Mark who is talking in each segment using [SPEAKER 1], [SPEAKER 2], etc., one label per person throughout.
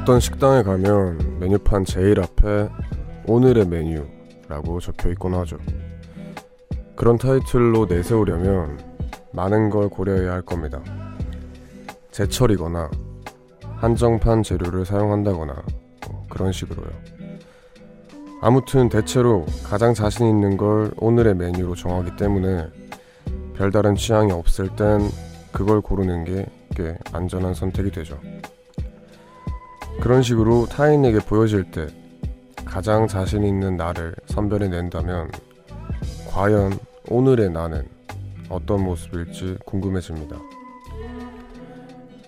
[SPEAKER 1] 어떤 식당에 가면 메뉴판 제일 앞에 오늘의 메뉴라고 적혀 있곤 하죠. 그런 타이틀로 내세우려면 많은 걸 고려해야 할 겁니다. 제철이거나 한정판 재료를 사용한다거나 뭐 그런 식으로요. 아무튼 대체로 가장 자신 있는 걸 오늘의 메뉴로 정하기 때문에 별다른 취향이 없을 땐 그걸 고르는 게 꽤 안전한 선택이 되죠. 그런 식으로 타인에게 보여질 때 가장 자신 있는 나를 선별해 낸다면 과연 오늘의 나는 어떤 모습일지 궁금해집니다.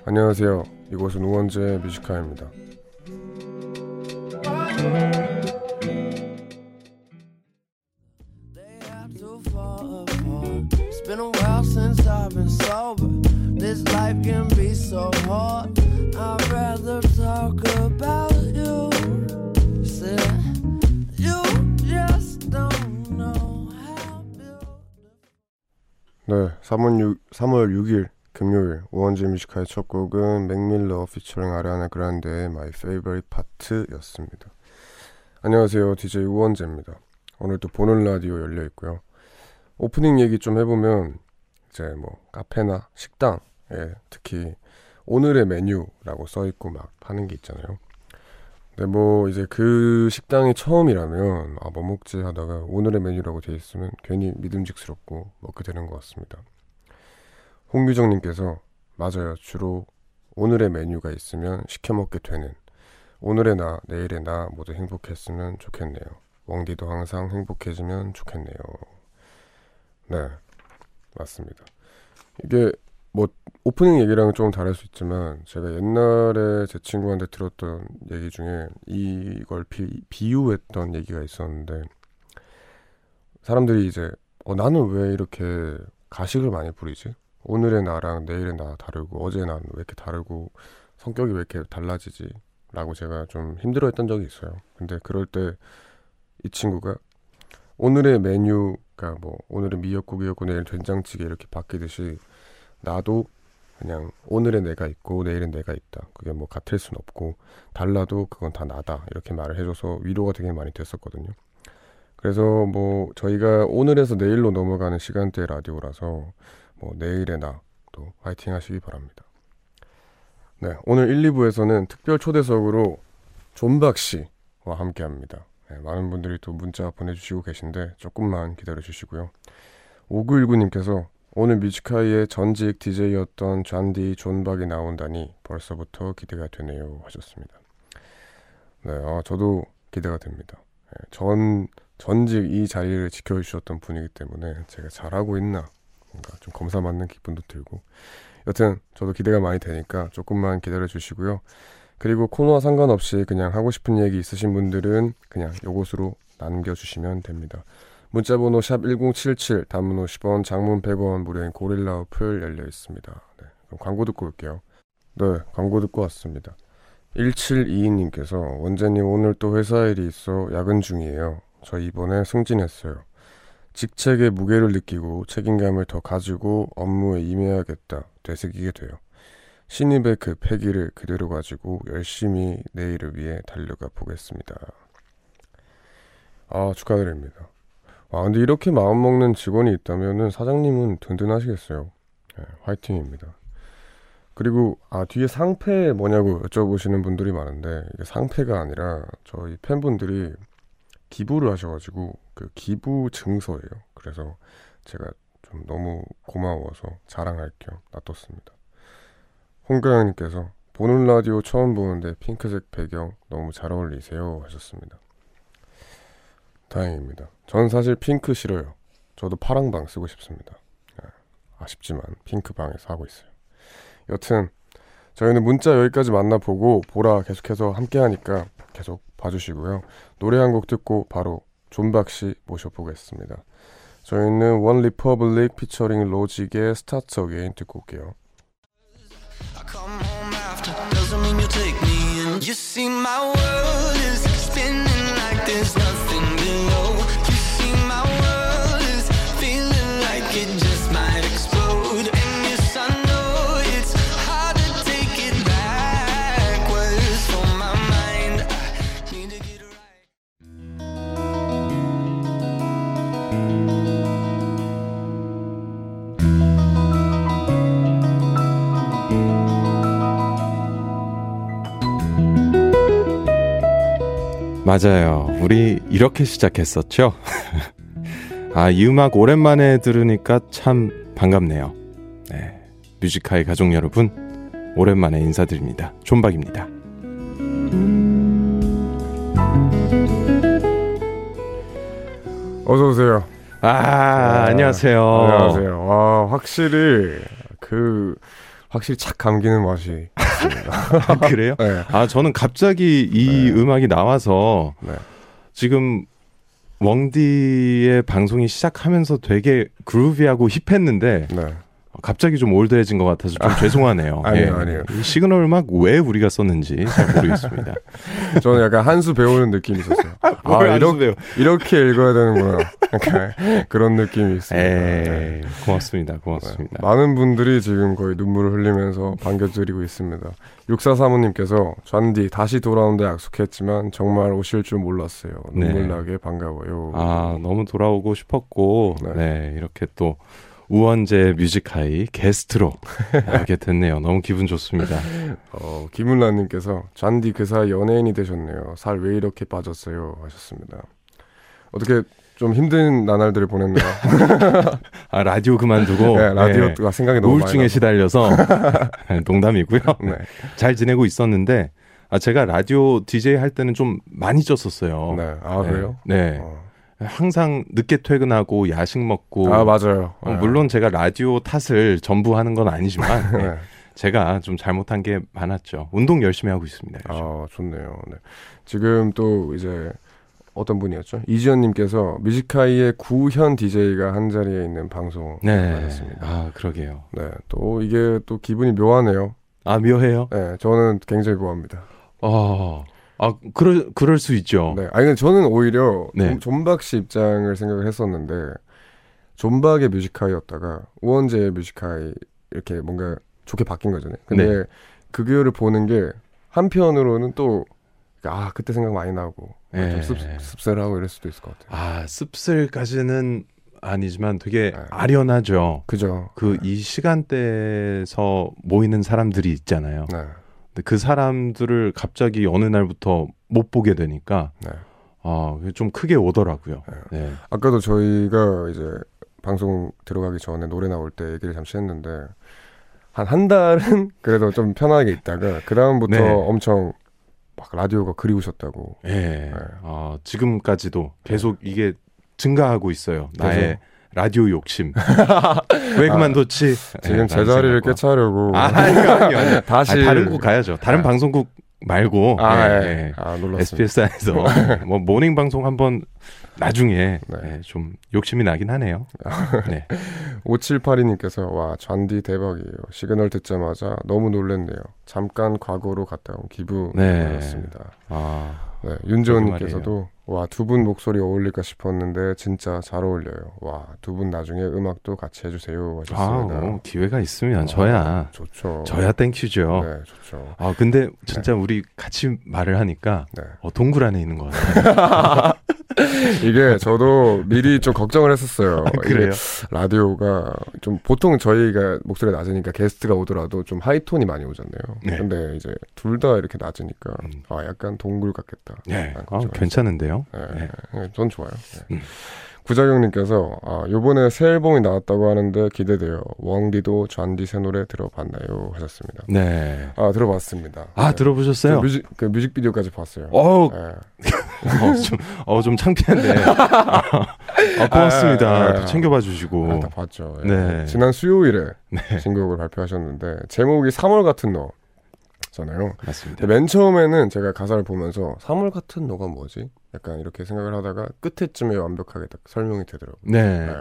[SPEAKER 1] 안녕하세요. 이곳은 우원재 뮤지카입니다. 네, 3월 6, 3월 6일 금요일 우원재 Music High의 첫 곡은 맥밀러 피처링 아리아나 그란데의 My Favorite Part였습니다. 안녕하세요. DJ 우원재입니다. 오늘도 보는 라디오 열려 있고요. 오프닝 얘기 좀 해보면 이제 뭐 카페나 식당에 특히 오늘의 메뉴라고 써 있고 막 파는 게 있잖아요. 근데 뭐 이제 그 식당이 처음이라면 아 뭐 먹지 하다가 오늘의 메뉴라고 돼 있으면 괜히 믿음직스럽고 먹게 되는 것 같습니다. 홍규정님께서 맞아요. 주로 오늘의 메뉴가 있으면 시켜 먹게 되는 오늘의 나 내일의 나 모두 행복했으면 좋겠네요. 왕디도 항상 행복해지면 좋겠네요. 네, 맞습니다. 이게 뭐 오프닝 얘기랑은 조금 다를 수 있지만 제가 옛날에 제 친구한테 들었던 얘기 중에 이걸 비, 비유했던 얘기가 있었는데 사람들이 이제 어, 나는 왜 이렇게 가식을 많이 부리지? 오늘의 나랑 내일의 나 다르고 어제 나는 왜 이렇게 다르고 성격이 왜 이렇게 달라지지? 라고 제가 좀 힘들어했던 적이 있어요. 근데 그럴 때 이 친구가 오늘의 메뉴가 뭐 오늘은 미역국이었고 내일 된장찌개 이렇게 바뀌듯이 나도 그냥 오늘의 내가 있고 내일은 내가 있다. 그게 뭐 같을 순 없고 달라도 그건 다 나다. 이렇게 말을 해줘서 위로가 되게 많이 됐었거든요. 그래서 뭐 저희가 오늘에서 내일로 넘어가는 시간대 라디오라서 뭐 내일의 나또 화이팅 하시기 바랍니다. 네, 오늘 1, 2부에서는 특별 초대석으로 존박 씨와 함께 합니다. 네, 많은 분들이 또 문자 보내주시고 계신데 조금만 기다려 주시고요. 5919님께서 오늘 뮤지카이의 전직 DJ였던 잔디 존박이 나온다니 벌써부터 기대가 되네요 하셨습니다. 네, 아, 저도 기대가 됩니다. 네, 전 전직 이 자리를 지켜주셨던 분이기 때문에 제가 잘하고 있나 뭔가 좀 검사 받는 기분도 들고 여튼 저도 기대가 많이 되니까 조금만 기다려 주시고요. 그리고 코너와 상관없이 그냥 하고 싶은 얘기 있으신 분들은 그냥 요것으로 남겨주시면 됩니다. 문자번호 샵 1077, 단문 50원, 장문 100원, 무료인 고릴라 어플 열려 있습니다. 네, 그럼 광고 듣고 올게요. 네, 광고 듣고 왔습니다. 1722님께서 원재님 오늘 또 회사 일이 있어 야근 중이에요. 저 이번에 승진했어요. 직책의 무게를 느끼고 책임감을 더 가지고 업무에 임해야겠다 되새기게 돼요. 신입의 그 패기를 그대로 가지고 열심히 내일을 위해 달려가 보겠습니다. 아, 축하드립니다. 아, 근데 이렇게 마음먹는 직원이 있다면 사장님은 든든하시겠어요. 네, 화이팅입니다. 그리고, 아, 뒤에 상패 뭐냐고 여쭤보시는 분들이 많은데, 이게 상패가 아니라 저희 팬분들이 기부를 하셔가지고, 그 기부 증서예요. 그래서 제가 좀 너무 고마워서 자랑할 겸 놔뒀습니다. 홍가영님께서 보는 라디오 처음 보는데 핑크색 배경 너무 잘 어울리세요 하셨습니다. 다행입니다. 전 사실 핑크 싫어요. 저도 파랑방 쓰고 싶습니다. 네, 아쉽지만 핑크방에서 하고 있어요. 여튼 저희는 문자 여기까지 만나보고 보라 계속해서 함께하니까 계속 봐주시고요. 노래 한 곡 듣고 바로 존박 씨 모셔보겠습니다. 저희는 OneRepublic featuring Logic의 Start Again 듣고 올게요. doesn't mean you take me in. You see, my world
[SPEAKER 2] 맞아요. 우리 이렇게 시작했었죠. 아, 이 음악 오랜만에 들으니까 참 반갑네요. 네. 뮤지카의 가족 여러분, 오랜만에 인사드립니다. 존박입니다.
[SPEAKER 1] 어서 오세요.
[SPEAKER 2] 아, 아 안녕하세요.
[SPEAKER 1] 안녕하세요. 와, 확실히 그 확실히 착 감기는 맛이
[SPEAKER 2] 아, 그래요? 네. 아, 저는 갑자기 이 네. 음악이 나와서 네. 지금 웡디의 방송이 시작하면서 되게 그루비하고 힙했는데 네. 갑자기 좀 올드해진 것 같아서 좀 죄송하네요.
[SPEAKER 1] 아니요, 예. 아니요.
[SPEAKER 2] 시그널 음악 왜 우리가 썼는지 잘 모르겠습니다.
[SPEAKER 1] 저는 약간 한수 배우는 느낌이 있었어요. 아, 이렇게, 이렇게 읽어야 되는구나. 그런 느낌이 있습니다. 에이,
[SPEAKER 2] 네. 고맙습니다. 고맙습니다.
[SPEAKER 1] 네. 많은 분들이 지금 거의 눈물을 흘리면서 반겨드리고 있습니다. 육사 사모님께서 잔디 다시 돌아온다 약속했지만 정말 오실 줄 몰랐어요. 눈물 네. 나게 반가워요.
[SPEAKER 2] 아 너무 돌아오고 싶었고 네, 네 이렇게 또 우원재 뮤직하이 게스트로 하게 됐네요. 너무 기분 좋습니다.
[SPEAKER 1] 어, 김은라님께서 잔디 그 사이 연예인이 되셨네요. 살 왜 이렇게 빠졌어요? 하셨습니다. 어떻게 좀 힘든 나날들을 보냈나요?
[SPEAKER 2] 아 라디오 그만두고
[SPEAKER 1] 네, 라디오가 네, 생각이 너무
[SPEAKER 2] 우울증에 시달려서 농담이고요. 네. 잘 지내고 있었는데 아 제가 라디오 DJ 할 때는 좀 많이 쪘었어요.
[SPEAKER 1] 네. 아 그래요?
[SPEAKER 2] 네. 어. 항상 늦게 퇴근하고 야식 먹고
[SPEAKER 1] 아 맞아요.
[SPEAKER 2] 어, 물론 제가 라디오 탓을 전부 하는 건 아니지만 네. 제가 좀 잘못한 게 많았죠. 운동 열심히 하고 있습니다.
[SPEAKER 1] 요즘. 아 좋네요. 네. 지금 또 이제 어떤 분이었죠? 이지연님께서 뮤지카이의 구현 DJ가 한 자리에 있는 방송 네. 하셨습니다.
[SPEAKER 2] 아 그러게요.
[SPEAKER 1] 네, 또 이게 또 기분이 묘하네요.
[SPEAKER 2] 아 묘해요?
[SPEAKER 1] 네, 저는 굉장히 좋아합니다.
[SPEAKER 2] 아 아, 그럴, 그럴 수 있죠.
[SPEAKER 1] 네. 아니, 저는 오히려 네. 존박 씨 입장을 생각을 했었는데, 존박의 Music High였다가, 우원재의 Music High, 이렇게 뭔가 좋게 바뀐 거잖아요. 근데 네. 그 교를 보는 게, 한편으로는 또, 아, 그때 생각 많이 나고, 네. 좀 씁, 씁쓸하고 이럴 수도 있을 것 같아요.
[SPEAKER 2] 아, 씁쓸까지는 아니지만 되게 네. 아련하죠.
[SPEAKER 1] 그죠.
[SPEAKER 2] 그, 이 시간대에서 모이는 사람들이 있잖아요. 네. 근데 그 사람들을 갑자기 어느 날부터 못 보게 되니까 네. 아, 좀 크게 오더라고요. 네. 네.
[SPEAKER 1] 아까도 저희가 이제 방송 들어가기 전에 노래 나올 때 얘기를 잠시 했는데 한 한 달은 그래도 좀 편하게 있다가 그 다음부터 네. 엄청 막 라디오가 그리우셨다고.
[SPEAKER 2] 예. 네. 아, 지금까지도 계속 이게 증가하고 있어요. 나의 라디오 욕심. 왜 그만뒀지?
[SPEAKER 1] 아, 지금 네, 제자리를 꿰차려고.
[SPEAKER 2] 아, 아니요, 아니요, 아니요. 다시. 아니, 다른 곳 가야죠. 다른 아. 방송국 말고.
[SPEAKER 1] 아, 네, 네. 아, 놀랐습니다.
[SPEAKER 2] SBS 안에서 뭐 morning 방송 한번 나중에 네. 네, 좀 욕심이 나긴 하네요.
[SPEAKER 1] 네. 5782님께서 와 잔디 대박이에요. 시그널 듣자마자 너무 놀랬네요. 잠깐 과거로 갔다 온 기분이었습니다. 네. 아, 네. 윤지원님께서도 와, 두 분 목소리 어울릴까 싶었는데 진짜 잘 어울려요. 와, 두 분 나중에 음악도 같이 해주세요. 하셨습니다.
[SPEAKER 2] 아, 뭐 기회가 있으면 아, 저야.
[SPEAKER 1] 좋죠.
[SPEAKER 2] 저야 thank you죠.
[SPEAKER 1] 네, 좋죠.
[SPEAKER 2] 아, 근데 진짜 네. 우리 같이 말을 하니까 네. 어, 동굴 안에 있는 것 같아요.
[SPEAKER 1] 이게 저도 미리 좀 걱정을 했었어요.
[SPEAKER 2] 아, 그래요?
[SPEAKER 1] 라디오가 좀 보통 저희가 목소리가 낮으니까 게스트가 오더라도 좀 하이톤이 많이 오잖아요. 네. 근데 이제 둘 다 이렇게 낮으니까 음. 아 약간 동굴 같겠다.
[SPEAKER 2] 네. 아, 괜찮은데요?
[SPEAKER 1] 네. 네. 네. 전 좋아요. 네. 음. 구자경님께서 아 요번에 새 앨범이 나왔다고 하는데 기대돼요. 왕디도 잔디 새 노래 들어봤나요? 하셨습니다.
[SPEAKER 2] 네.
[SPEAKER 1] 아 들어봤습니다.
[SPEAKER 2] 아 네. 들어보셨어요?
[SPEAKER 1] 그 뮤직 그 뮤직비디오까지 봤어요.
[SPEAKER 2] 어, 네. 어, 좀, 어, 좀 창피한데. 아, 고맙습니다. 아, 아, 아, 챙겨봐 주시고.
[SPEAKER 1] 아, 다 봤죠. 예. 네. 지난 수요일에 네. 신곡을 발표하셨는데 제목이 3월 같은 너. 잖아요.
[SPEAKER 2] 맞습니다.
[SPEAKER 1] 맨 처음에는 제가 가사를 보면서 3월 같은 너가 뭐지? 약간 이렇게 생각을 하다가 끝에쯤에 완벽하게 딱 설명이 되더라고요.
[SPEAKER 2] 네. 네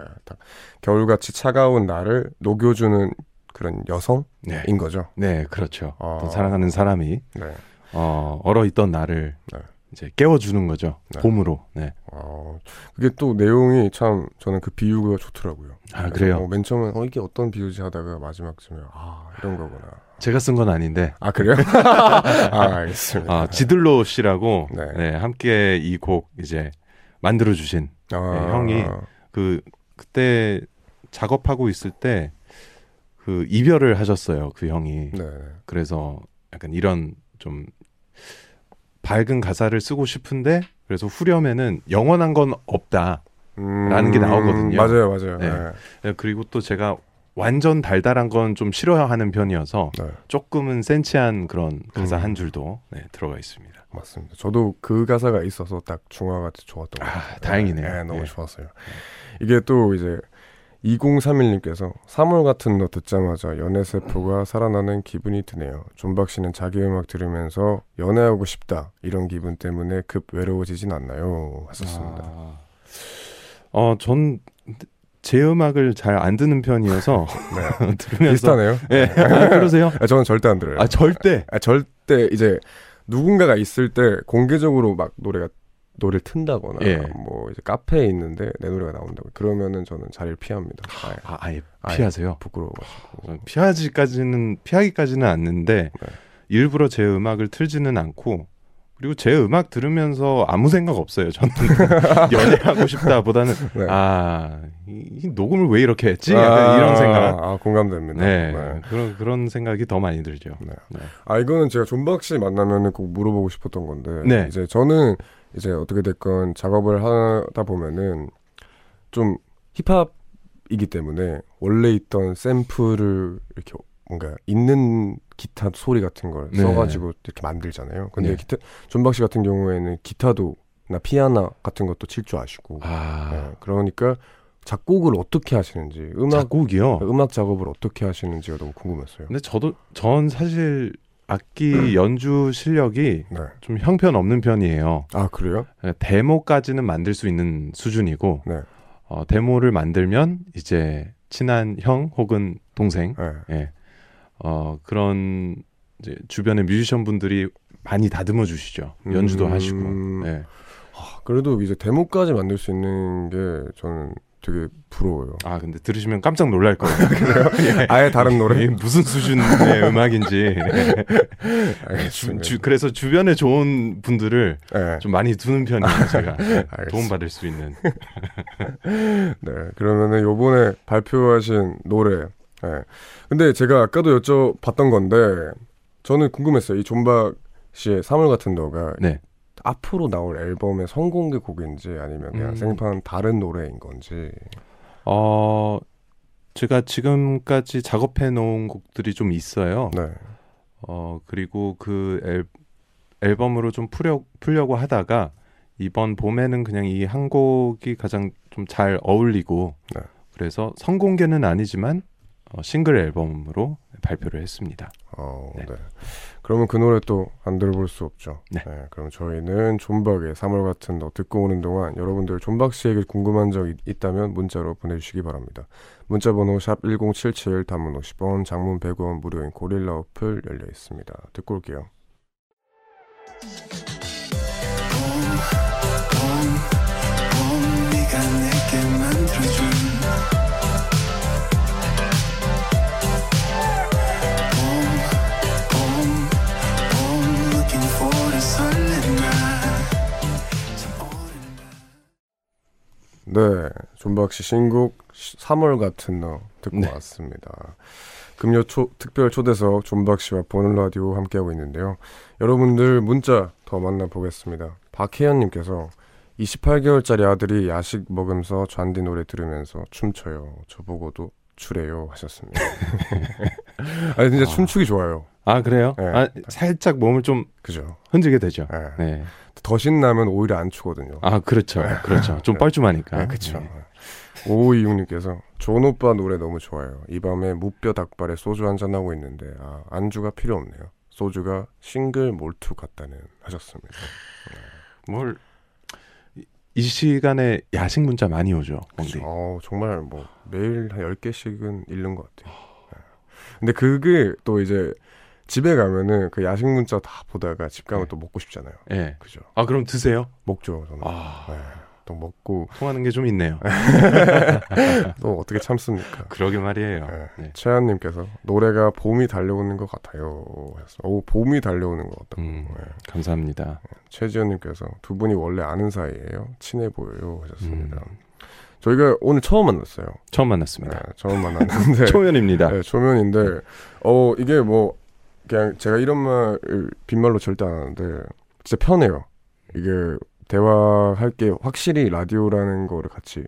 [SPEAKER 1] 겨울같이 차가운 나를 녹여주는 그런 여성인 네. 거죠.
[SPEAKER 2] 네, 그렇죠. 아. 사랑하는 사람이 네. 어, 얼어 있던 나를 네. 이제 깨워주는 거죠. 네. 봄으로. 네.
[SPEAKER 1] 아, 그게 또 내용이 참 저는 그 비유가 좋더라고요.
[SPEAKER 2] 아, 그래요?
[SPEAKER 1] 어, 맨 처음엔 어, 이게 어떤 비유지 하다가 마지막쯤에 아, 이런 거구나.
[SPEAKER 2] 제가 쓴 건 아닌데.
[SPEAKER 1] 아 그래요? 아 알겠습니다.
[SPEAKER 2] 아, 지들로 씨라고 네. 네 함께 이 곡 이제 만들어 주신 아. 네, 형이 그 그때 작업하고 있을 때 그 이별을 하셨어요 그 형이. 네. 그래서 약간 이런 좀 밝은 가사를 쓰고 싶은데 그래서 후렴에는 영원한 건 없다. 라는 게 나오거든요.
[SPEAKER 1] 맞아요, 맞아요. 네.
[SPEAKER 2] 네. 그리고 또 제가 완전 달달한 건 좀 싫어하는 편이어서 네. 조금은 센치한 그런 가사 음. 한 줄도 네, 들어가 있습니다.
[SPEAKER 1] 맞습니다. 저도 그 가사가 있어서 딱 중화가 좋았던 것
[SPEAKER 2] 아, 같아요. 아, 다행이네요.
[SPEAKER 1] 네, 너무 네. 좋았어요. 이게 또 이제 2031님께서 3월 같은 너 듣자마자 연애 세포가 살아나는 기분이 드네요. 존박 씨는 자기 음악 들으면서 연애하고 싶다 이런 기분 때문에 급 외로워지진 않나요? 하셨습니다. 아,
[SPEAKER 2] 어, 전 제 음악을 잘 안 듣는 편이어서
[SPEAKER 1] 네. 들으면서 비슷하네요.
[SPEAKER 2] 네. 아, 그러세요?
[SPEAKER 1] 아, 저는 절대 안 들어요.
[SPEAKER 2] 아 절대?
[SPEAKER 1] 아, 절대 이제 누군가가 있을 때 공개적으로 막 노래가 노래를 튼다거나 예. 뭐 이제 카페에 있는데 내 노래가 나온다고 그러면은 저는 자리를 피합니다.
[SPEAKER 2] 아예, 아, 아예 피하세요?
[SPEAKER 1] 아예 부끄러워가지고
[SPEAKER 2] 피하지까지는 피하기까지는 않는데 네. 일부러 제 음악을 틀지는 않고 그리고 제 음악 들으면서 아무 생각 없어요. 저는 연애하고 싶다보다는 네. 아, 이, 이, 녹음을 왜 이렇게 했지? 약간 아, 이런 생각.
[SPEAKER 1] 아, 공감됩니다.
[SPEAKER 2] 네, 네. 그런 그런 생각이 더 많이 들죠. 네.
[SPEAKER 1] 네. 아 이거는 제가 존박 씨 만나면은 꼭 물어보고 싶었던 건데 네. 이제 저는 이제 어떻게 됐건 작업을 하다 보면은 좀 힙합이기 때문에 원래 있던 샘플을 이렇게 뭔가 있는 기타 소리 같은 걸 네. 써가지고 이렇게 만들잖아요. 근데 네. 기타 존박 씨 같은 경우에는 기타도 나 피아노 같은 것도 칠 줄 아시고 아. 네, 그러니까 작곡을 어떻게 하시는지 음악
[SPEAKER 2] 작곡이요
[SPEAKER 1] 음악 작업을 어떻게 하시는지가 너무 궁금했어요.
[SPEAKER 2] 근데 저도 전 사실 악기 연주 실력이 네. 좀 형편없는 편이에요.
[SPEAKER 1] 아 그래요?
[SPEAKER 2] 네, 데모까지는 만들 수 있는 수준이고 네. 어, 데모를 만들면 이제 친한 형 혹은 동생 네. 예. 어, 그런 이제 주변의 뮤지션 분들이 많이 다듬어 주시죠. 연주도 음... 하시고. 네.
[SPEAKER 1] 아, 그래도 이제 데모까지 만들 수 있는 게 저는 되게 부러워요.
[SPEAKER 2] 아 근데 들으시면 깜짝 놀랄 거예요.
[SPEAKER 1] 그래요? 아예 다른 노래
[SPEAKER 2] 무슨 수준의 음악인지. 알겠습니다. 주, 그래서 주변에 좋은 분들을 네. 좀 많이 두는 편이에요. 제가 도움 받을 수 있는.
[SPEAKER 1] 네 그러면은 요번에 발표하신 노래 네. 근데 제가 아까도 여쭤봤던 건데 저는 궁금했어요. 이 존박 씨의 3월 같은 너가 네. 앞으로 나올 앨범의 성공개 곡인지 아니면 그냥 음. 생판 다른 노래인 건지.
[SPEAKER 2] 어 제가 지금까지 작업해 놓은 곡들이 좀 있어요. 네. 어 그리고 그 앨, 앨범으로 좀 풀려 풀려고 하다가 이번 봄에는 그냥 이 한 곡이 가장 좀 잘 어울리고 네. 그래서 선공개는 아니지만 어, 싱글 앨범으로 발표를 했습니다.
[SPEAKER 1] 어, 네. 네. 그러면 그 노래 또 안 들어볼 수 없죠. 네. 네. 그럼 저희는 존박의 3월 같은 너 듣고 오는 동안 여러분들 존박 씨에게 궁금한 점 있다면 문자로 보내주시기 바랍니다. 문자 번호 샵 #1077 단문 50원, 장문 100원 무료인 고릴라 어플 열려 있습니다. 듣고 올게요. 네, 존박 씨 신곡 3월 같은 너 듣고 네. 왔습니다. 금요 초, 특별 초대석 존박 씨와 보는 라디오 함께하고 있는데요. 여러분들 문자 더 만나보겠습니다. 박혜연님께서 28개월짜리 아들이 야식 먹으면서 잔디 노래 들으면서 춤춰요. 저보고도 추래요 하셨습니다. 아니 진짜 아. 춤추기 좋아요.
[SPEAKER 2] 아 그래요? 네. 아, 살짝 몸을 좀 그죠 흔들게 되죠. 네. 네.
[SPEAKER 1] 더 신나면 오히려 안 추거든요.
[SPEAKER 2] 아 그렇죠, 네. 그렇죠. 좀 뻘쭘하니까.
[SPEAKER 1] 네, 그렇죠. 네. 오이육님께서 존 오빠 노래 너무 좋아요. 이 밤에 무뼈 닭발에 소주 한잔 하고 있는데 아, 안주가 필요 없네요. 소주가 single malt 같다는 하셨습니다.
[SPEAKER 2] 네. 뭐 이 시간에 야식 문자 많이 오죠.
[SPEAKER 1] 어, 정말 뭐 매일 한 10개씩은 읽는 것 같아요. 네. 근데 그게 또 이제 집에 가면은 그 야식 문자 다 보다가 집 가면 네. 또 먹고 싶잖아요. 네. 그죠.
[SPEAKER 2] 아, 그럼 드세요?
[SPEAKER 1] 먹죠, 저는. 아. 네. 또 먹고
[SPEAKER 2] 통하는 게 좀 있네요.
[SPEAKER 1] 또 어떻게 참습니까?
[SPEAKER 2] 그러게 말이에요. 네.
[SPEAKER 1] 네. 최한님께서 노래가 봄이 달려오는 것 같아요. 오 봄이 달려오는 것 같다고. 음,
[SPEAKER 2] 네. 감사합니다. 네.
[SPEAKER 1] 최지현님께서 두 분이 원래 아는 사이예요. 친해 보여요 하셨습니다. 음. 저희가 오늘 처음 만났어요.
[SPEAKER 2] 처음 만났습니다.
[SPEAKER 1] 네, 처음 만났는데
[SPEAKER 2] 초면입니다.
[SPEAKER 1] 네, 초면인데 어 이게 뭐 그냥 제가 이런 말을 빈말로 절대 안 하는데 진짜 편해요. 이게 대화할 게 확실히 라디오라는 거를 같이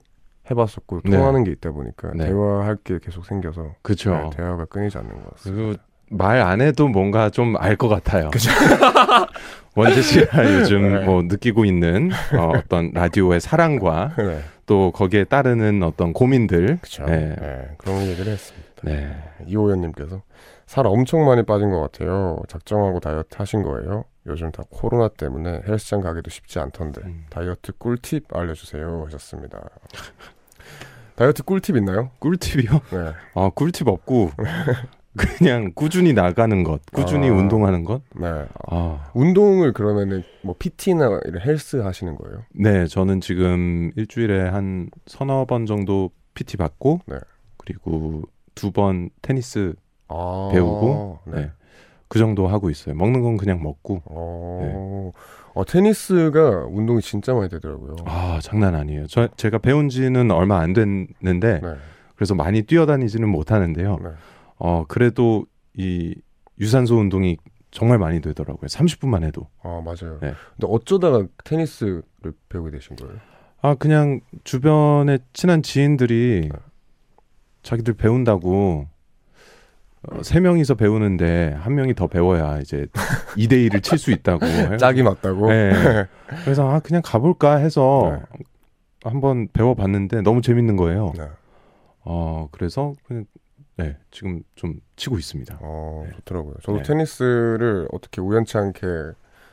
[SPEAKER 1] 해봤었고 네. 통하는 게 있다 보니까 네. 대화할 게 계속 생겨서
[SPEAKER 2] 그쵸.
[SPEAKER 1] 네, 대화가 끊이지 않는 것 같습니다.
[SPEAKER 2] 그리고 말 안 해도 뭔가 좀 알 것 같아요. 원재 씨가 요즘 네. 뭐 느끼고 있는 어, 떤 라디오의 사랑과 네. 또 거기에 따르는 어떤 고민들.
[SPEAKER 1] 네. 그런 얘기를 했습니다. 네. 이호연님께서 살 엄청 많이 빠진 것 같아요. 작정하고 다이어트 하신 거예요? 요즘 다 코로나 때문에 헬스장 가기도 쉽지 않던데 음. 다이어트 꿀팁 알려주세요 하셨습니다. 다이어트 꿀팁 있나요?
[SPEAKER 2] 꿀팁이요? 네. 아 꿀팁 없고 그냥 꾸준히 나가는 것, 꾸준히 아, 운동하는 것. 네.
[SPEAKER 1] 아. 운동을 그러면은 뭐 PT나 헬스 하시는 거예요?
[SPEAKER 2] 네, 저는 지금 일주일에 한 서너 번 정도 PT 받고, 네. 그리고 두 번 테니스 아, 배우고, 네. 네. 그 정도 하고 있어요. 먹는 건 그냥 먹고. 어,
[SPEAKER 1] 네. 어, 테니스가 운동이 진짜 많이 되더라고요.
[SPEAKER 2] 아, 장난 아니에요. 저, 제가 배운 지는 얼마 안 됐는데, 네. 그래서 많이 뛰어다니지는 못하는데요. 네. 어, 그래도 이 유산소 운동이 정말 많이 되더라고요. 30분만 해도.
[SPEAKER 1] 아, 맞아요. 네. 근데 어쩌다가 테니스를 배우게 되신 거예요?
[SPEAKER 2] 아, 그냥 주변에 친한 지인들이 네. 자기들 배운다고 어, 세 명이서 배우는데 한 명이 더 배워야 이제 2대 1을 칠 수 있다고.
[SPEAKER 1] 짝이 맞다고? 네.
[SPEAKER 2] 그래서 아, 그냥 가볼까 해서 네. 한번 배워봤는데 너무 재밌는 거예요. 네. 어, 그래서 그냥 네, 지금 좀 치고 있습니다.
[SPEAKER 1] 어, 네. 좋더라고요. 저도 네. 테니스를 어떻게 우연치 않게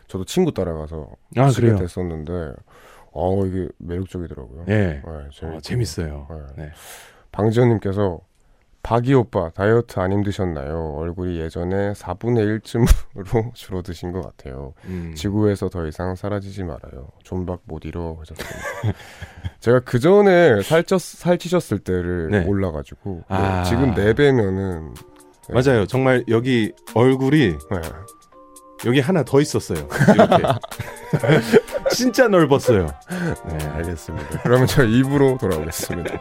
[SPEAKER 1] 저도 친구 따라가서
[SPEAKER 2] 아, 치게 그래요?
[SPEAKER 1] 됐었는데, 어, 이게 매력적이더라고요.
[SPEAKER 2] 네, 네 어, 재밌어요. 네. 네.
[SPEAKER 1] 방지현님께서 박이 오빠 다이어트 안 힘드셨나요? 얼굴이 예전에 4분의 1쯤으로 줄어드신 것 같아요. 음. 지구에서 더 이상 사라지지 말아요. 존박 못 이뤄 하셨습니다. 제가 그 전에 살쪘 살찌셨을 때를 네. 몰라가지고 아. 네, 지금 4 배면은
[SPEAKER 2] 네. 맞아요. 정말 여기 얼굴이 네. 여기 하나 더 있었어요. 이렇게 진짜 넓었어요.
[SPEAKER 1] 네, 알겠습니다. 그러면 저 입으로 돌아오겠습니다.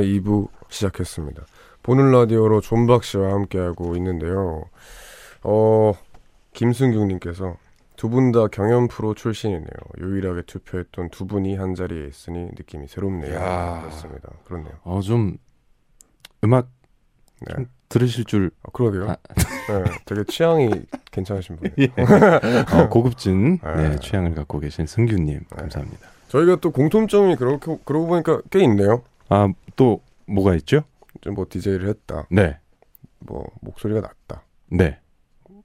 [SPEAKER 1] 네, 뮤지컬 2부 시작했습니다. 보는 라디오로 존박 씨와 함께하고 있는데요. 어, 김승규님께서 두 분 다 경연 프로 출신이네요. 유일하게 투표했던 두 분이 한 자리에 있으니 느낌이 새롭네요. 그렇습니다. 그렇네요.
[SPEAKER 2] 어, 좀 음악 네. 좀 들으실 줄.
[SPEAKER 1] 아, 그러게요. 아. 네, 되게 취향이 괜찮으신 분.
[SPEAKER 2] 예. 어, 고급진 네. 네, 취향을 갖고 계신 승규님 네. 감사합니다.
[SPEAKER 1] 저희가 또 공통점이 그렇게 그러고 보니까 꽤 있네요.
[SPEAKER 2] 아, 또 뭐가 있죠?
[SPEAKER 1] 좀뭐 DJ를 했다.
[SPEAKER 2] 네.
[SPEAKER 1] 뭐 목소리가 낮다.
[SPEAKER 2] 네.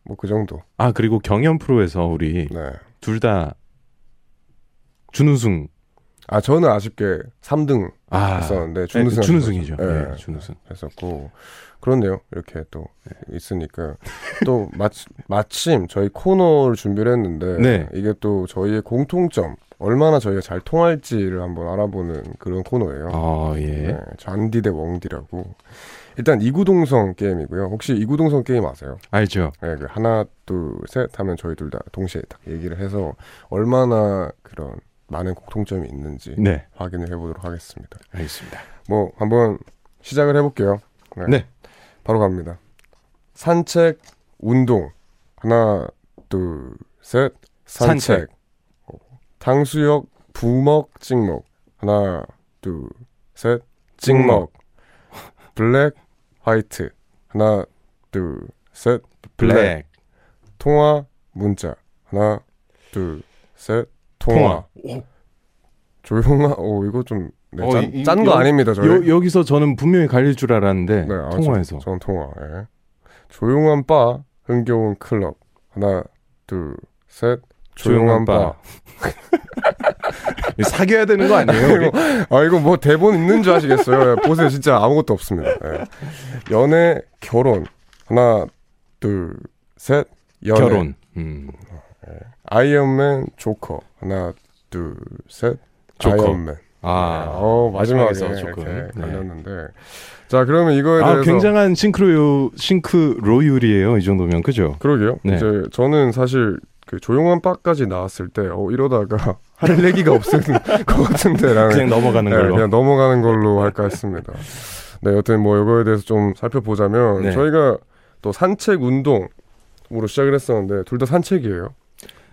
[SPEAKER 1] 뭐 그 정도.
[SPEAKER 2] 아, 그리고 경연 프로에서 우리 네. 둘다 준우승
[SPEAKER 1] 아, 저는 아쉽게 3등 아, 했었는데 준우승
[SPEAKER 2] 네, 준우승이죠. 네, 네, 준우승
[SPEAKER 1] 했었고 그런데요. 이렇게 또 있으니까 또 마치, 마침 저희 코너를 준비를 했는데 네. 이게 또 저희의 공통점 얼마나 저희가 잘 통할지를 한번 알아보는 그런 코너예요.
[SPEAKER 2] 아, 예. 네,
[SPEAKER 1] 잔디 대 웡디라고. 일단 이구동성 게임이고요. 혹시 이구동성 게임 아세요?
[SPEAKER 2] 알죠.
[SPEAKER 1] 네, 그 하나, 둘, 셋 하면 저희 둘 다 동시에 딱 얘기를 해서 얼마나 그런 많은 공통점이 있는지 네. 확인을 해보도록 하겠습니다.
[SPEAKER 2] 알겠습니다.
[SPEAKER 1] 뭐 한번 시작을 해볼게요.
[SPEAKER 2] 네. 네.
[SPEAKER 1] 바로 갑니다. 산책, 운동. 하나, 둘, 셋. 산책. 산책. 탕수육, 부먹, 찍먹. 하나, 둘, 셋. 찍먹. 블랙, 화이트. 하나, 둘, 셋.
[SPEAKER 2] 블랙. 블랙.
[SPEAKER 1] 통화, 문자. 하나, 둘, 셋. 통화. 통화. 조용아, 오, 이거 좀 네, 어, 짠거 아닙니다. 저희.
[SPEAKER 2] 여, 여기서 저는 분명히 갈릴 줄 알았는데 네, 아, 통화에서.
[SPEAKER 1] 저, 전 통화. 예. 조용한 바, 흥겨운 클럽. 하나, 둘, 셋. 조용한, 조용한 바.
[SPEAKER 2] 사귀어야 되는 거 아니에요?
[SPEAKER 1] 이거, 아 이거 뭐 대본 있는 줄 아시겠어요? 예, 보세요, 진짜 아무것도 없습니다. 예. 연애, 결혼. 하나, 둘, 셋. 연애.
[SPEAKER 2] 결혼. 음.
[SPEAKER 1] 예. 아이언맨, 조커. 하나, 둘, 셋. 조커. 아이언맨.
[SPEAKER 2] 아,
[SPEAKER 1] 네. 어, 마지막에 조금 네. 갈렸는데. 네. 자, 그러면 이거에 아, 대해서
[SPEAKER 2] 굉장한 싱크로 싱크로율이에요. 이 정도면 그죠?
[SPEAKER 1] 그러게요. 네. 이제 저는 사실 그 조용한 바까지 나왔을 때 어, 이러다가 할 얘기가 없을 것 같은데라는
[SPEAKER 2] 그냥 넘어가는 네, 걸로
[SPEAKER 1] 그냥 넘어가는 걸로 할까 했습니다. 네, 여튼 뭐 이거에 대해서 좀 살펴보자면 네. 저희가 또 산책 운동으로 시작을 했었는데 둘 다 산책이에요.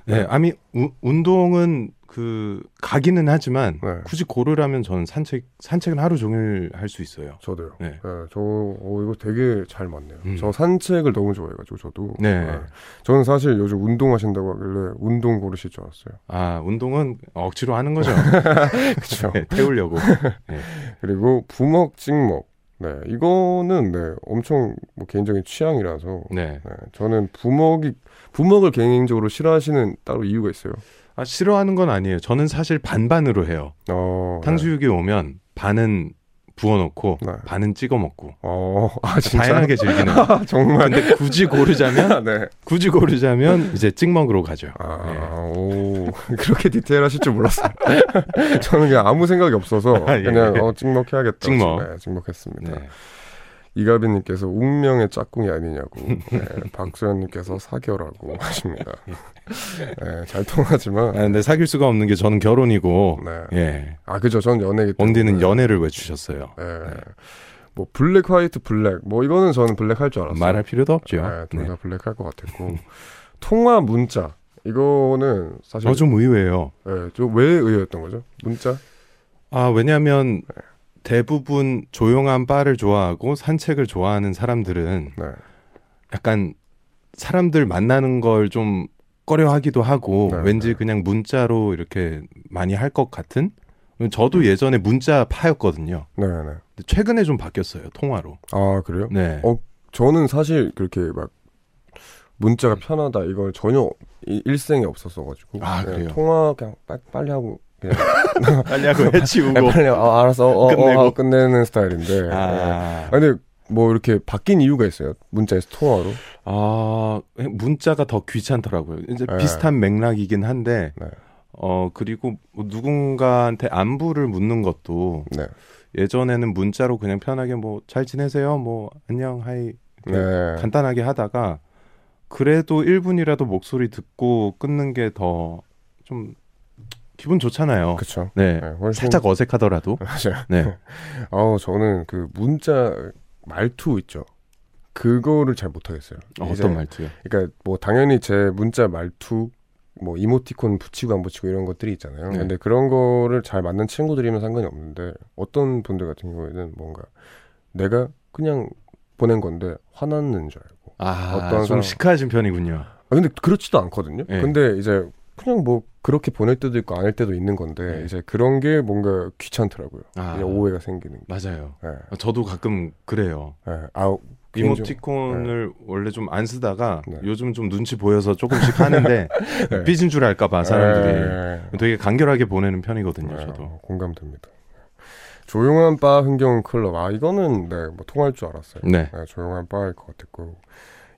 [SPEAKER 2] 네, 아미 우, 운동은 그 가기는 하지만 네. 굳이 고르라면 저는 산책 산책은 하루 종일 할 수 있어요.
[SPEAKER 1] 저도요. 네, 네 저 어, 이거 되게 잘 맞네요. 음. 저 산책을 너무 좋아해가지고 저도. 네. 네. 저는 사실 요즘 운동하신다고 하길래 운동 고르실 줄 알았어요.
[SPEAKER 2] 아 운동은 억지로 하는 거죠.
[SPEAKER 1] 그렇죠.
[SPEAKER 2] 네, 태우려고. 네.
[SPEAKER 1] 그리고 부먹 찍먹. 네, 이거는 네 엄청 뭐 개인적인 취향이라서. 네. 네. 저는 부먹이 부먹을 개인적으로 싫어하시는 따로 이유가 있어요.
[SPEAKER 2] 아, 싫어하는 건 아니에요. 저는 사실 반반으로 해요. 어, 탕수육이 네. 오면 반은 부어놓고 네. 반은 찍어 먹고
[SPEAKER 1] 어, 아,
[SPEAKER 2] 다양하게 즐기는
[SPEAKER 1] 정말
[SPEAKER 2] 근데 굳이 고르자면 네. 굳이 고르자면 이제 찍먹으로 가죠
[SPEAKER 1] 아, 네. 오, 그렇게 디테일하실 줄 몰랐어요 저는 그냥 아무 생각이 없어서 아, 예. 그냥 어, 찍먹 해야겠다
[SPEAKER 2] 찍먹
[SPEAKER 1] 네, 찍먹했습니다 네. 이가빈님께서 운명의 짝꿍이 아니냐고 네, 박소연님께서 사겨라고 하십니다. 네, 잘 통하지만.
[SPEAKER 2] 아, 근데 사귈 수가 없는 게 저는 결혼이고. 네. 예.
[SPEAKER 1] 아 그죠. 전 연애기
[SPEAKER 2] 때문에. 엉디는 연애를 외주셨어요. 네.
[SPEAKER 1] 네. 뭐 블랙 화이트 블랙 뭐 이거는 저는 블랙 할 줄 알았어요.
[SPEAKER 2] 말할 필요도 없죠.
[SPEAKER 1] 네, 둘다 네. 블랙 할 것 같았고 통화 문자 이거는 사실
[SPEAKER 2] 어, 좀 의외예요.
[SPEAKER 1] 네, 좀왜 의외였던 거죠? 문자?
[SPEAKER 2] 아 왜냐하면 네. 대부분 조용한 바를 좋아하고 산책을 좋아하는 사람들은 네. 약간 사람들 만나는 걸 좀 꺼려하기도 하고 네, 왠지 네. 그냥 문자로 이렇게 많이 할 것 같은 저도 음. 예전에 문자 파였거든요. 네, 네. 최근에 좀 바뀌었어요 통화로.
[SPEAKER 1] 아 그래요?
[SPEAKER 2] 네.
[SPEAKER 1] 어 저는 사실 그렇게 막 문자가 편하다 이걸 전혀 일생에 없었어가지고.
[SPEAKER 2] 아 그래요?
[SPEAKER 1] 통화 그냥 빨리 하고
[SPEAKER 2] 빨리 하고 해치우고. 네,
[SPEAKER 1] 빨리 어, 알아서 어, 끝내고 어, 끝내는 스타일인데. 아. 네. 근데 뭐 이렇게 바뀐 이유가 있어요? 문자에서 통화로?
[SPEAKER 2] 아 문자가 더 귀찮더라고요. 이제 네. 비슷한 맥락이긴 한데. 네. 어 그리고 뭐 누군가한테 안부를 묻는 것도 네. 예전에는 문자로 그냥 편하게 뭐 잘 지내세요, 뭐 안녕, 하이 네. 간단하게 하다가 그래도 1분이라도 목소리 듣고 끊는 게 더 좀 기분 좋잖아요.
[SPEAKER 1] 그렇죠.
[SPEAKER 2] 네, 네 훨씬... 살짝 어색하더라도.
[SPEAKER 1] 맞아요. 네. 어 저는 그 문자 말투 있죠. 그거를 잘 못하겠어요.
[SPEAKER 2] 어, 어떤 말투요?
[SPEAKER 1] 그러니까 뭐 당연히 제 문자 말투 뭐 이모티콘 붙이고 안 붙이고 이런 것들이 있잖아요. 네. 근데 그런 거를 잘 맞는 친구들이면 상관이 없는데 어떤 분들 같은 경우에는 뭔가 내가 그냥 보낸 건데 화났는 줄 알고.
[SPEAKER 2] 아, 어떤 좀 사람... 시크하신 편이군요.
[SPEAKER 1] 아, 근데 그렇지도 않거든요. 네. 근데 이제 그냥 뭐 그렇게 보낼 때도 있고 아닐 때도 있는 건데 네. 이제 그런 게 뭔가 귀찮더라고요. 아, 그냥 오해가 생기는. 게.
[SPEAKER 2] 맞아요. 네. 저도 가끔 그래요.
[SPEAKER 1] 네. 아,
[SPEAKER 2] 이모티콘을 네. 원래 좀 안 쓰다가 네. 요즘 좀 눈치 보여서 조금씩 하는데 네. 삐진 줄 알까봐 사람들이 되게 간결하게 보내는 편이거든요. 저도
[SPEAKER 1] 공감됩니다. 조용한 바 흥겨운 클럽 아 이거는 네뭐 통할 줄 알았어요. 네. 조용한 바일 것 같았고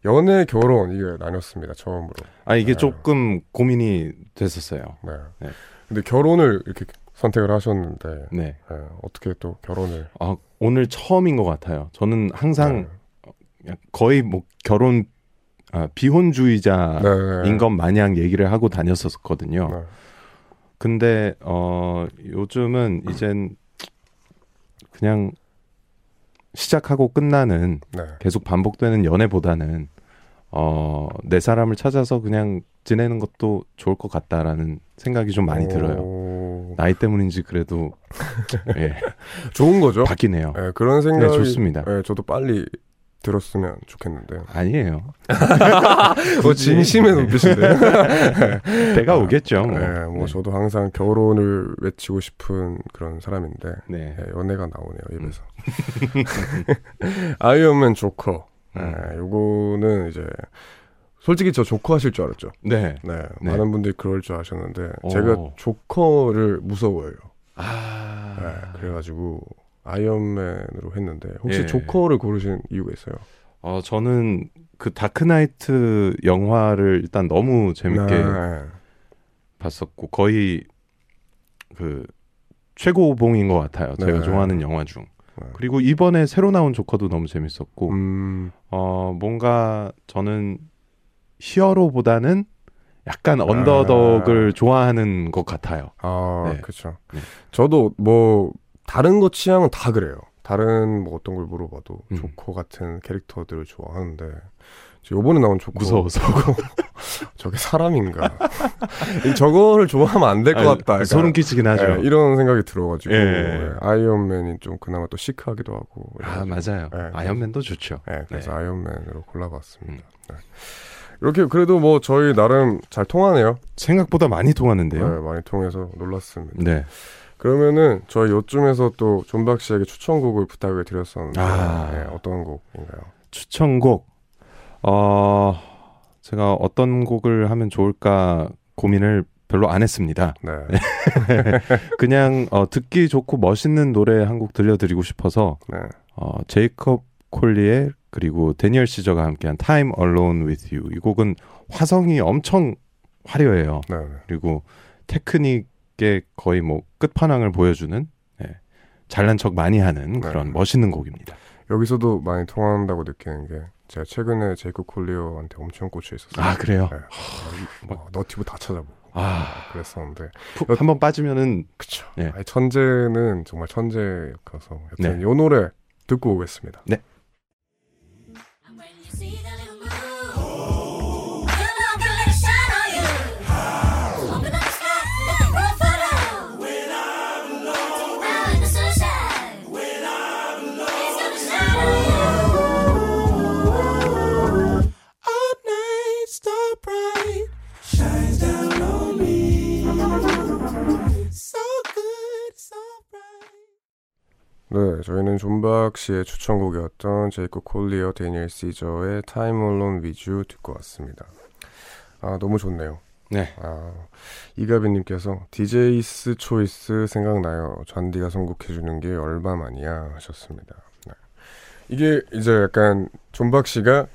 [SPEAKER 1] 연애, 결혼 이게 나눴습니다 처음으로.
[SPEAKER 2] 아 이게 네. 조금 고민이 됐었어요. 네.
[SPEAKER 1] 네. 근데 결혼을 이렇게 선택을 하셨는데 네. 네. 어떻게 또 결혼을?
[SPEAKER 2] 아 오늘 처음인 것 같아요. 저는 항상 네. 거의 뭐 결혼 아, 비혼주의자인 네, 네. 것 마냥 얘기를 하고 다녔었거든요. 근데 어 요즘은 이젠 그냥 시작하고 끝나는 계속 반복되는 연애보다는 어, 내 사람을 찾아서 그냥 지내는 것도 좋을 것 같다라는 생각이 좀 많이 들어요. 나이 때문인지 그래도 예.
[SPEAKER 1] 좋은 거죠.
[SPEAKER 2] 바뀌네요.
[SPEAKER 1] 예, 그런 생각이
[SPEAKER 2] 네, 좋습니다.
[SPEAKER 1] 예, 저도 빨리 들었으면 좋겠는데.
[SPEAKER 2] 아니에요.
[SPEAKER 1] 뭐 진심의 눈빛인데.
[SPEAKER 2] 때가 아, 오겠죠.
[SPEAKER 1] 뭐. 네, 뭐 네. 저도 항상 결혼을 외치고 싶은 그런 사람인데 네. 네, 연애가 나오네요 입에서. 음. 아이언맨 조커. 네, 음. 요거는 이제 솔직히 저 조커 하실 줄 알았죠. 네. 네. 네. 많은 분들이 그럴 줄 아셨는데 오. 제가 조커를 무서워해요. 아. 네, 그래가지고 아이언맨으로 했는데 혹시 예. 조커를 고르신 이유가 있어요?
[SPEAKER 2] 어 저는 그 다크나이트 영화를 일단 너무 재밌게 네. 봤었고 거의 그 최고봉인 것 같아요. 제가 네. 좋아하는 영화 중. 네. 그리고 이번에 새로 나온 조커도 너무 재밌었고 음... 어 뭔가 저는 히어로보다는 약간 언더덕을 아... 좋아하는 것 같아요.
[SPEAKER 1] 아, 네. 그렇죠. 네. 저도 뭐 다른 거 취향은 다 그래요. 다른 뭐 어떤 걸 물어봐도 음. 조커 같은 캐릭터들을 좋아하는데 요번에 나온 조커.
[SPEAKER 2] 무서워서.
[SPEAKER 1] 저게 사람인가. 저거를 좋아하면 안 될 것 같다.
[SPEAKER 2] 소름 끼치긴 하죠.
[SPEAKER 1] 네, 이런 생각이 들어가지고 예. 네, 아이언맨이 좀 그나마 또 시크하기도 하고
[SPEAKER 2] 아 맞아요. 네, 아이언맨도 좋죠.
[SPEAKER 1] 네, 그래서 네. 아이언맨으로 골라봤습니다. 음. 네. 이렇게 그래도 뭐 저희 나름 잘 통하네요.
[SPEAKER 2] 생각보다 많이 통하는데요?
[SPEAKER 1] 네, 많이 통해서 놀랐습니다. 네. 그러면은 저희 요쯤에서 또 존박 씨에게 추천곡을 부탁을 드렸었는데 아. 네, 어떤 곡인가요?
[SPEAKER 2] 추천곡 어 제가 어떤 곡을 하면 좋을까 고민을 별로 안 했습니다. 네. 그냥 어, 듣기 좋고 멋있는 노래 한 곡 들려드리고 싶어서 네. 어, 제이콥 콜리어 그리고 다니엘 시저가 함께한 Time Alone with You 이 곡은 화성이 엄청 화려해요. 네. 네. 그리고 테크닉 게 거의 뭐 끝판왕을 보여주는 네, 잘난 척 많이 하는 네. 그런 멋있는 곡입니다.
[SPEAKER 1] 여기서도 많이 통한다고 느끼는 게 제가 최근에 제이크 콜리어한테 엄청 꽂혀 있었어요.
[SPEAKER 2] 아 그래요? 네.
[SPEAKER 1] 뭐, 너티브 다 찾아보고 아 그랬었는데
[SPEAKER 2] 한 번 빠지면은
[SPEAKER 1] 그쵸. 네. 아니, 천재는 정말 천재여서 여튼 네. 요 노래 듣고 오겠습니다. 네. 네, 저희는 존박 씨의 추천곡이었던 제이콥 콜리어, 다니엘 시저의 Time Alone With You 듣고 왔습니다. 아, 너무 좋네요. 네. 아, 이가빈님께서 DJ스 초이스 생각나요. 잔디가 선곡해주는 게 얼마만이야 하셨습니다. 네. 이게 이제 약간 존박 씨가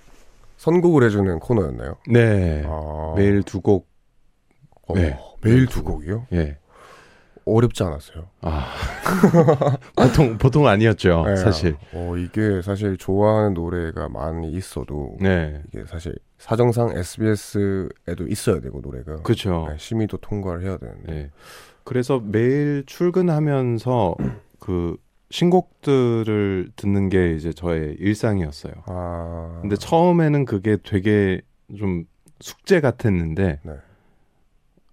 [SPEAKER 1] 선곡을 해주는 코너였나요?
[SPEAKER 2] 네. 아... 매일 두 곡.
[SPEAKER 1] 어, 네. 매일 두 곡이요? 예. 어렵지 않았어요. 아
[SPEAKER 2] 보통 보통 아니었죠 네. 사실.
[SPEAKER 1] 어 이게 사실 좋아하는 노래가 많이 있어도 네. 이게 사실 사정상 SBS에도 있어야 되고 노래가
[SPEAKER 2] 그렇죠.
[SPEAKER 1] 네, 심의도 통과를 해야 되는데. 네.
[SPEAKER 2] 그래서 매일 출근하면서 그 신곡들을 듣는 게 이제 저의 일상이었어요. 아... 근데 처음에는 그게 되게 좀 숙제 같았는데, 네.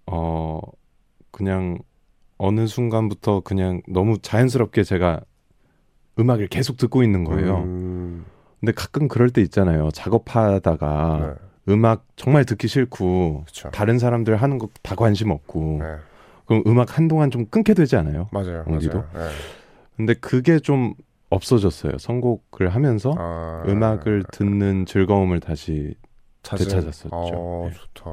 [SPEAKER 2] 어, 그냥 어느 순간부터 그냥 너무 자연스럽게 제가 음악을 계속 듣고 있는 거예요. 음... 근데 가끔 그럴 때 있잖아요. 작업하다가 네. 음악 정말 듣기 싫고 그쵸. 다른 사람들 하는 거 다 관심 없고 네. 그럼 음악 한동안 좀 끊게 되지 않아요?
[SPEAKER 1] 맞아요. 어디도.
[SPEAKER 2] 맞아요. 네. 근데 그게 좀 없어졌어요. 선곡을 하면서 아... 음악을 듣는 즐거움을 다시 찾은... 되찾았었죠.
[SPEAKER 1] 어, 네. 좋다.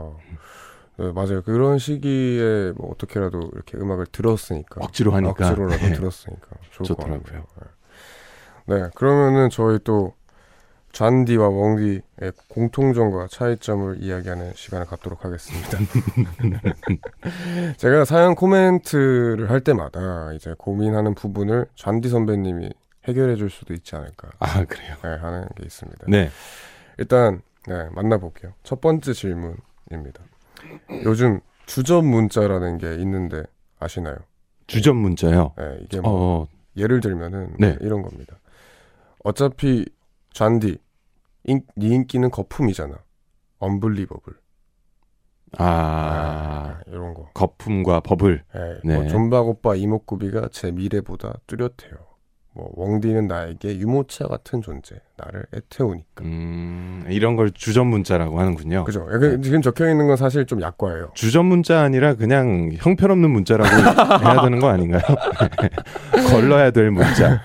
[SPEAKER 1] 네, 맞아요. 그런 시기에 뭐 어떻게라도 이렇게 음악을 들었으니까
[SPEAKER 2] 억지로 하니까
[SPEAKER 1] 억지로라도 네. 들었으니까 좋더라고요. 네. 네, 그러면은 저희 또 잔디와 웡디의 공통점과 차이점을 이야기하는 시간을 갖도록 하겠습니다. 제가 사연 코멘트를 할 때마다 이제 고민하는 부분을 잔디 선배님이 해결해 줄 수도 있지 않을까.
[SPEAKER 2] 아, 그래요?
[SPEAKER 1] 네, 하는 게 있습니다. 네. 일단, 네, 만나볼게요. 첫 번째 질문입니다. 요즘 주접 문자라는 게 있는데 아시나요?
[SPEAKER 2] 주접 문자요?
[SPEAKER 1] 네, 이게 뭐 어, 어. 예를 들면은 네. 이런 겁니다. 어차피 잔디 인, 네 인기는 거품이잖아. Unbelievable.
[SPEAKER 2] 아, 아,
[SPEAKER 1] 이런 거.
[SPEAKER 2] 거품과 버블.
[SPEAKER 1] 네. 네. 뭐 존박 오빠 이목구비가 제 미래보다 뚜렷해요. 뭐 웡디는 나에게 유모차 같은 존재, 나를 애태우니까.
[SPEAKER 2] 음, 이런 걸 주전 문자라고 하는군요.
[SPEAKER 1] 그죠. 네. 지금 적혀 있는 건 사실 좀 약과예요.
[SPEAKER 2] 주전 문자 아니라 그냥 형편없는 문자라고 해야 되는 거 아닌가요? 걸러야 될 문자.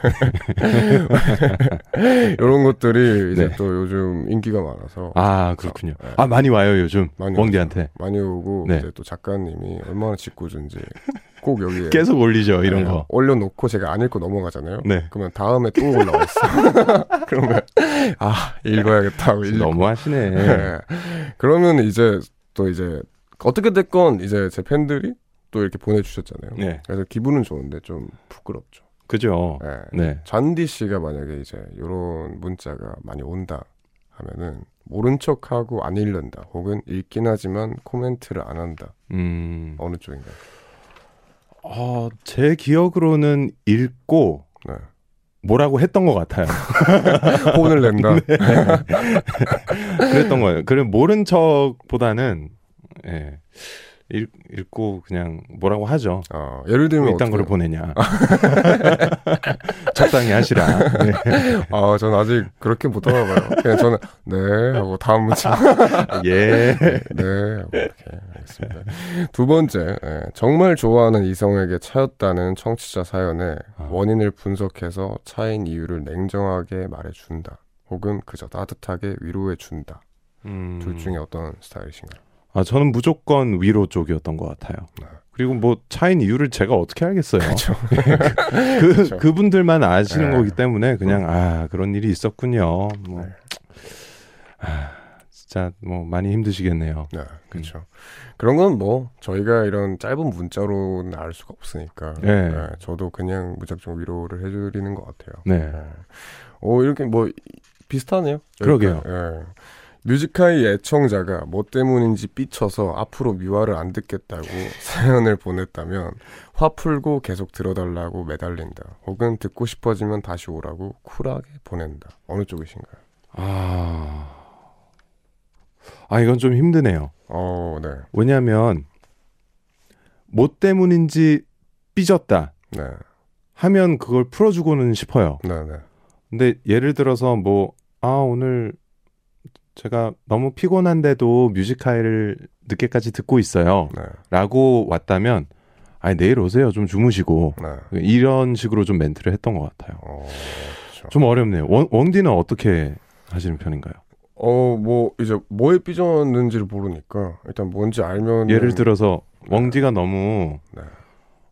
[SPEAKER 1] 이런 것들이 이제 네. 또 요즘 인기가 많아서.
[SPEAKER 2] 아 그렇군요. 네. 아 많이 와요 요즘. 많이 웡디한테.
[SPEAKER 1] 많이 오고 네. 이제 또 작가님이 얼마나 짓궂은지 꼭 여기에
[SPEAKER 2] 계속 올리죠 이런 네, 거
[SPEAKER 1] 올려놓고 제가 안 읽고 넘어가잖아요. 네. 그러면 다음에 또 올라와 있어. 그러면 아 읽어야겠다 하고
[SPEAKER 2] 너무 하시네. 네.
[SPEAKER 1] 그러면 이제 또 이제 어떻게 됐건 이제 제 팬들이 또 이렇게 보내주셨잖아요. 네. 그래서 기분은 좋은데 좀 부끄럽죠.
[SPEAKER 2] 그죠. 네. 네.
[SPEAKER 1] 잔디 씨가 만약에 이제 이런 문자가 많이 온다 하면은 모른 척하고 안 읽는다 혹은 읽긴 하지만 코멘트를 안 한다. 음. 어느 쪽인가요?
[SPEAKER 2] 어, 제 기억으로는 읽고 네. 뭐라고 했던 것 같아요.
[SPEAKER 1] 혼을 낸다. 네.
[SPEAKER 2] 그랬던 거예요. 그래 모른 척보다는 예. 읽, 읽 고 그냥 뭐라고 하죠. 어,
[SPEAKER 1] 예를 들면
[SPEAKER 2] 이딴 거를 보내냐. 적당히 하시라. 네.
[SPEAKER 1] 아, 저는 아직 그렇게 못 하나 봐요. 그냥 저는 네 하고 다음 문자.
[SPEAKER 2] 예.
[SPEAKER 1] 네 하고 이렇게 알겠습니다. 두 번째, 예, 정말 좋아하는 이성에게 차였다는 청취자 사연에 아. 원인을 분석해서 차인 이유를 냉정하게 말해준다. 혹은 그저 따뜻하게 위로해준다. 음. 둘 중에 어떤 스타일이신가요?
[SPEAKER 2] 아, 저는 무조건 위로 쪽이었던 것 같아요. 네. 그리고 뭐 차인 이유를 제가 어떻게 알겠어요. 그렇죠. 그 그렇죠. 그분들만 아시는 네. 거기 때문에 그냥 아 그런 일이 있었군요. 뭐 네. 아, 진짜 뭐 많이 힘드시겠네요.
[SPEAKER 1] 네, 그렇죠. 음. 그런 건 뭐 저희가 이런 짧은 문자로는 알 수가 없으니까. 네. 네 저도 그냥 무작정 위로를 해드리는 것 같아요. 네. 네. 오 이렇게 뭐 비슷하네요.
[SPEAKER 2] 그러게요.
[SPEAKER 1] 예. 뮤지카이 애청자가 뭐 때문인지 삐쳐서 앞으로 미화를 안 듣겠다고 사연을 보냈다면 화 풀고 계속 들어달라고 매달린다. 혹은 듣고 싶어지면 다시 오라고 쿨하게 보낸다. 어느 쪽이신가요?
[SPEAKER 2] 아, 아 이건 좀 힘드네요.
[SPEAKER 1] 어, 네.
[SPEAKER 2] 왜냐하면 뭐 때문인지 삐졌다. 네. 하면 그걸 풀어주고는 싶어요. 네, 네. 근데 예를 들어서 뭐 아 오늘 제가 너무 피곤한데도 뮤지컬을 늦게까지 듣고 있어요. 네. 라고 왔다면 아니 내일 오세요. 좀 주무시고 네. 이런 식으로 좀 멘트를 했던 것 같아요. 어, 그렇죠. 좀 어렵네요. 원, 원디는 어떻게 하시는 편인가요?
[SPEAKER 1] 어, 뭐 이제 뭐에 삐졌는지를 모르니까 일단 뭔지 알면
[SPEAKER 2] 예를 들어서 네. 웡디가 너무 네.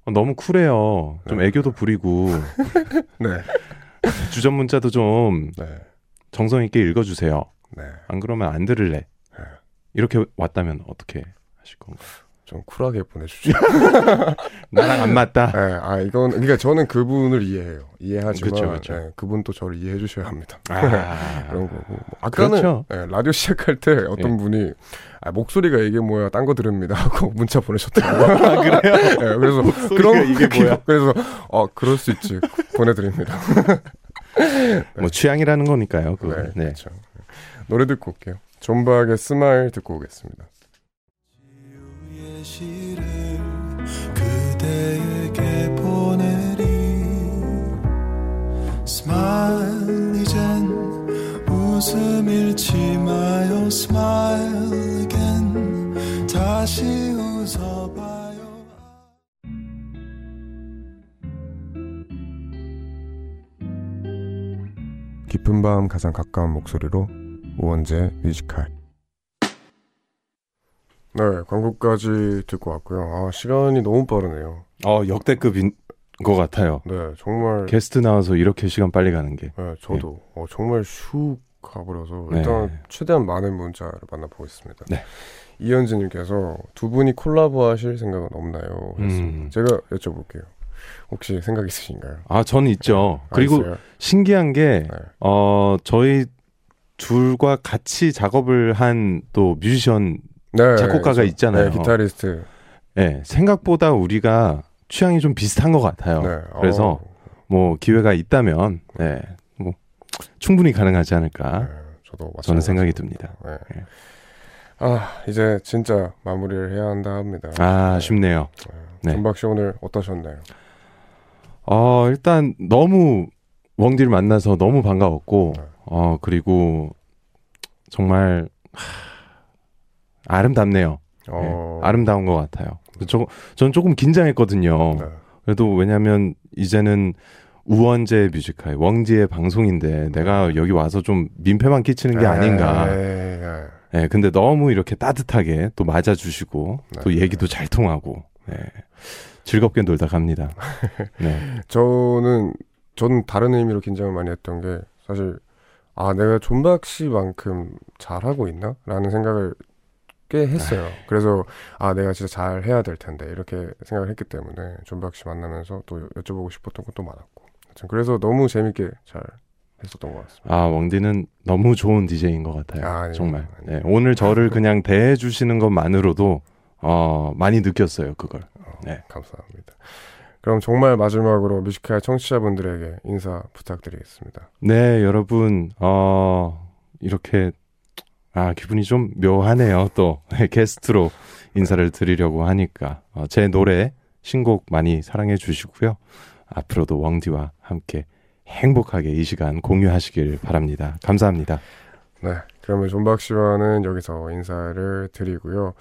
[SPEAKER 2] 어, 너무 쿨해요. 좀 네. 애교도 부리고 네. 주전 문자도 좀 네. 정성 있게 읽어주세요. 네. 안 그러면 안 들을래. 네. 이렇게 왔다면 어떻게 하실 건가요?
[SPEAKER 1] 좀 쿨하게 보내주죠.
[SPEAKER 2] 나랑 안 맞다.
[SPEAKER 1] 네, 아 이건 그러니까 저는 그분을 이해해요. 이해하지만 그쵸, 그쵸. 네, 그분도 저를 이해해 주셔야 합니다. 아, 그런 거고. 뭐 아까는 그렇죠. 네, 라디오 시작할 때 어떤 예. 분이 아, 목소리가 이게 뭐야, 딴 거 듣습니다 하고 문자 보내셨더라고요.
[SPEAKER 2] 아, 그래요?
[SPEAKER 1] 네, 그래서 그런 이게 뭐야? 그래서 어 그럴 수 있지 보내드립니다.
[SPEAKER 2] 뭐 취향이라는 거니까요. 네, 네. 그렇죠.
[SPEAKER 1] 노래 듣고 올게요. 존박의 smile 듣고 오겠습니다. smile 이젠 웃음 잃지 마요 smile again 다시 웃어봐요 깊은 밤 가장 가까운 목소리로 우원재 뮤직하이 네 광고까지 듣고 왔고요 아 시간이 너무 빠르네요
[SPEAKER 2] 어 역대급인 것 같아요
[SPEAKER 1] 네 정말
[SPEAKER 2] 게스트 나와서 이렇게 시간 빨리 가는 게
[SPEAKER 1] 네, 저도 네. 어, 정말 슉 가버려서 네. 일단 최대한 많은 문자를 만나보겠습니다 네. 이현진님께서 두 분이 콜라보 하실 생각은 없나요? 음. 제가 여쭤볼게요 혹시 생각 있으신가요?
[SPEAKER 2] 아, 저는 있죠. 아, 그리고 있어요? 신기한 게, 네. 어, 저희 둘과 같이 작업을 한 또 뮤지션 네, 작곡가가 네, 있잖아요.
[SPEAKER 1] 네, 기타리스트.
[SPEAKER 2] 네, 생각보다 우리가 취향이 좀 비슷한 것 같아요. 네, 그래서 어. 뭐 기회가 있다면 네, 뭐 충분히 가능하지 않을까. 네, 저도 저는 생각이 듭니다. 네. 네.
[SPEAKER 1] 아 이제 진짜 마무리를 해야 한다 합니다.
[SPEAKER 2] 아 아쉽네요.
[SPEAKER 1] 네. 전박 씨 오늘 어떠셨나요?
[SPEAKER 2] 어 일단 너무 웡디를 만나서 너무 반가웠고 네. 어 그리고 정말 하, 아름답네요. 어... 네, 아름다운 것 같아요. 저, 전 조금 긴장했거든요. 네. 그래도 왜냐하면 이제는 우원재 뮤지컬 웡지의 방송인데 내가 여기 와서 좀 민폐만 끼치는 게 아닌가. 예, 네, 근데 너무 이렇게 따뜻하게 또 맞아주시고 네. 또 얘기도 잘 통하고 네. 즐겁게 놀다 갑니다.
[SPEAKER 1] 네. 저는 저는 다른 의미로 긴장을 많이 했던 게 사실 아 내가 존박 씨만큼 잘하고 있나 라는 생각을 꽤 했어요. 아. 그래서 아 내가 진짜 잘 해야 될 텐데 이렇게 생각을 했기 때문에 존박 씨 만나면서 또 여쭤보고 싶었던 것도 많았고 그래서 너무 재밌게 잘 했었던 것 같습니다.
[SPEAKER 2] 아 왕디는 너무 좋은 DJ인 것 같아요. 아, 정말 네, 오늘 저를 그냥 대해 주시는 것만으로도 어, 많이 느꼈어요 그걸. 어, 네
[SPEAKER 1] 감사합니다. 그럼 정말 마지막으로 뮤직하이 청취자분들에게 인사 부탁드리겠습니다.
[SPEAKER 2] 네 여러분 어, 이렇게 아 기분이 좀 묘하네요 또 게스트로 인사를 드리려고 하니까 어, 제 노래 신곡 많이 사랑해 주시고요. 앞으로도 왕디와 함께 행복하게 이 시간 공유하시길 바랍니다. 감사합니다.
[SPEAKER 1] 네. 그러면 존박 씨와는 여기서 인사를 드리고요.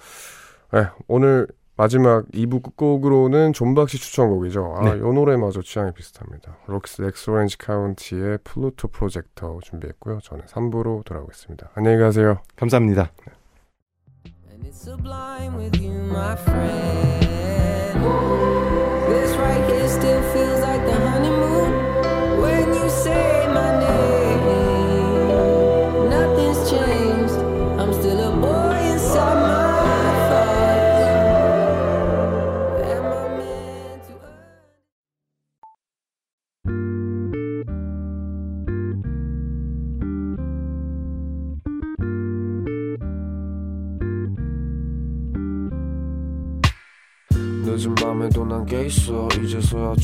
[SPEAKER 1] 네, 오늘 마지막 2부 끝곡으로는 존박 씨 추천곡이죠. 아, 네. 이 노래마저 취향이 비슷합니다. 렉스 오렌지 카운티의 Pluto Projector 준비했고요. 저는 3부로 돌아오겠습니다. 안녕히 가세요.
[SPEAKER 2] 감사합니다. 네.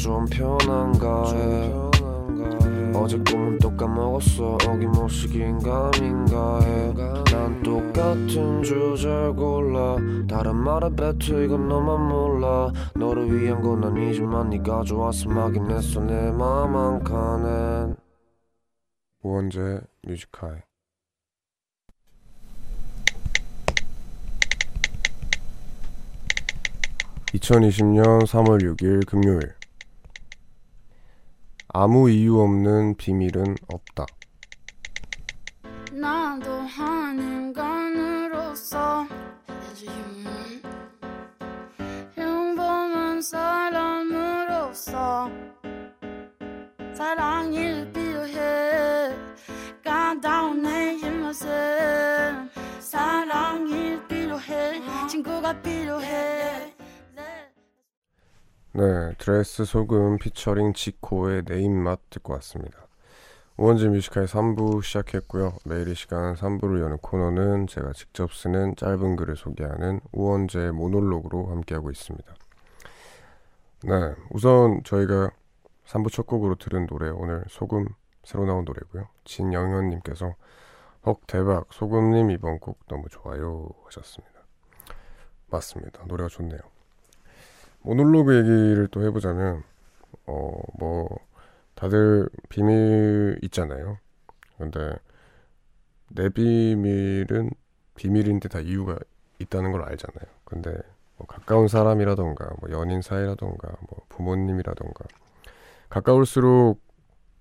[SPEAKER 2] 좀 편한가 해 어제 꿈은 또 까먹었어. 어김없이 긴가민가 해난 똑같은 주제 골라. 다른 말에 뱉어 이건 너만 몰라. 너를 위한 건 아니지만 네가 좋아서 막인 했어. 내 맘 한 칸엔. 우원재 뮤지컬. 2020년 3월 6일 금요일 아무 이유 없는 비밀은 없다. 나도 한 인간으로서 평범한 사람으로서 사랑이 필요해. 가다운 내 입맛은 사랑이 필요해. 친구가 필요해 네, 드레스 소금 피처링 지코의 내 입맛 듣고 왔습니다. 우원재 Music High 3부 시작했고요. 매일 이 시간 3부를 여는 코너는 제가 직접 쓰는 짧은 글을 소개하는 우원재 모놀로그로 함께하고 있습니다. 네, 우선 저희가 3부 첫 곡으로 들은 노래 오늘 소금 새로 나온 노래고요. 진영현님께서 헉 대박 소금님 이번 곡 너무 좋아요 하셨습니다. 맞습니다. 노래가 좋네요. 모놀로그 얘기를 또 해보자면 어 뭐 다들 비밀 있잖아요. 근데 내 비밀은 비밀인데 다 이유가 있다는 걸 알잖아요. 근데 뭐 가까운 사람이라던가 뭐 연인 사이라던가 뭐 부모님이라던가 가까울수록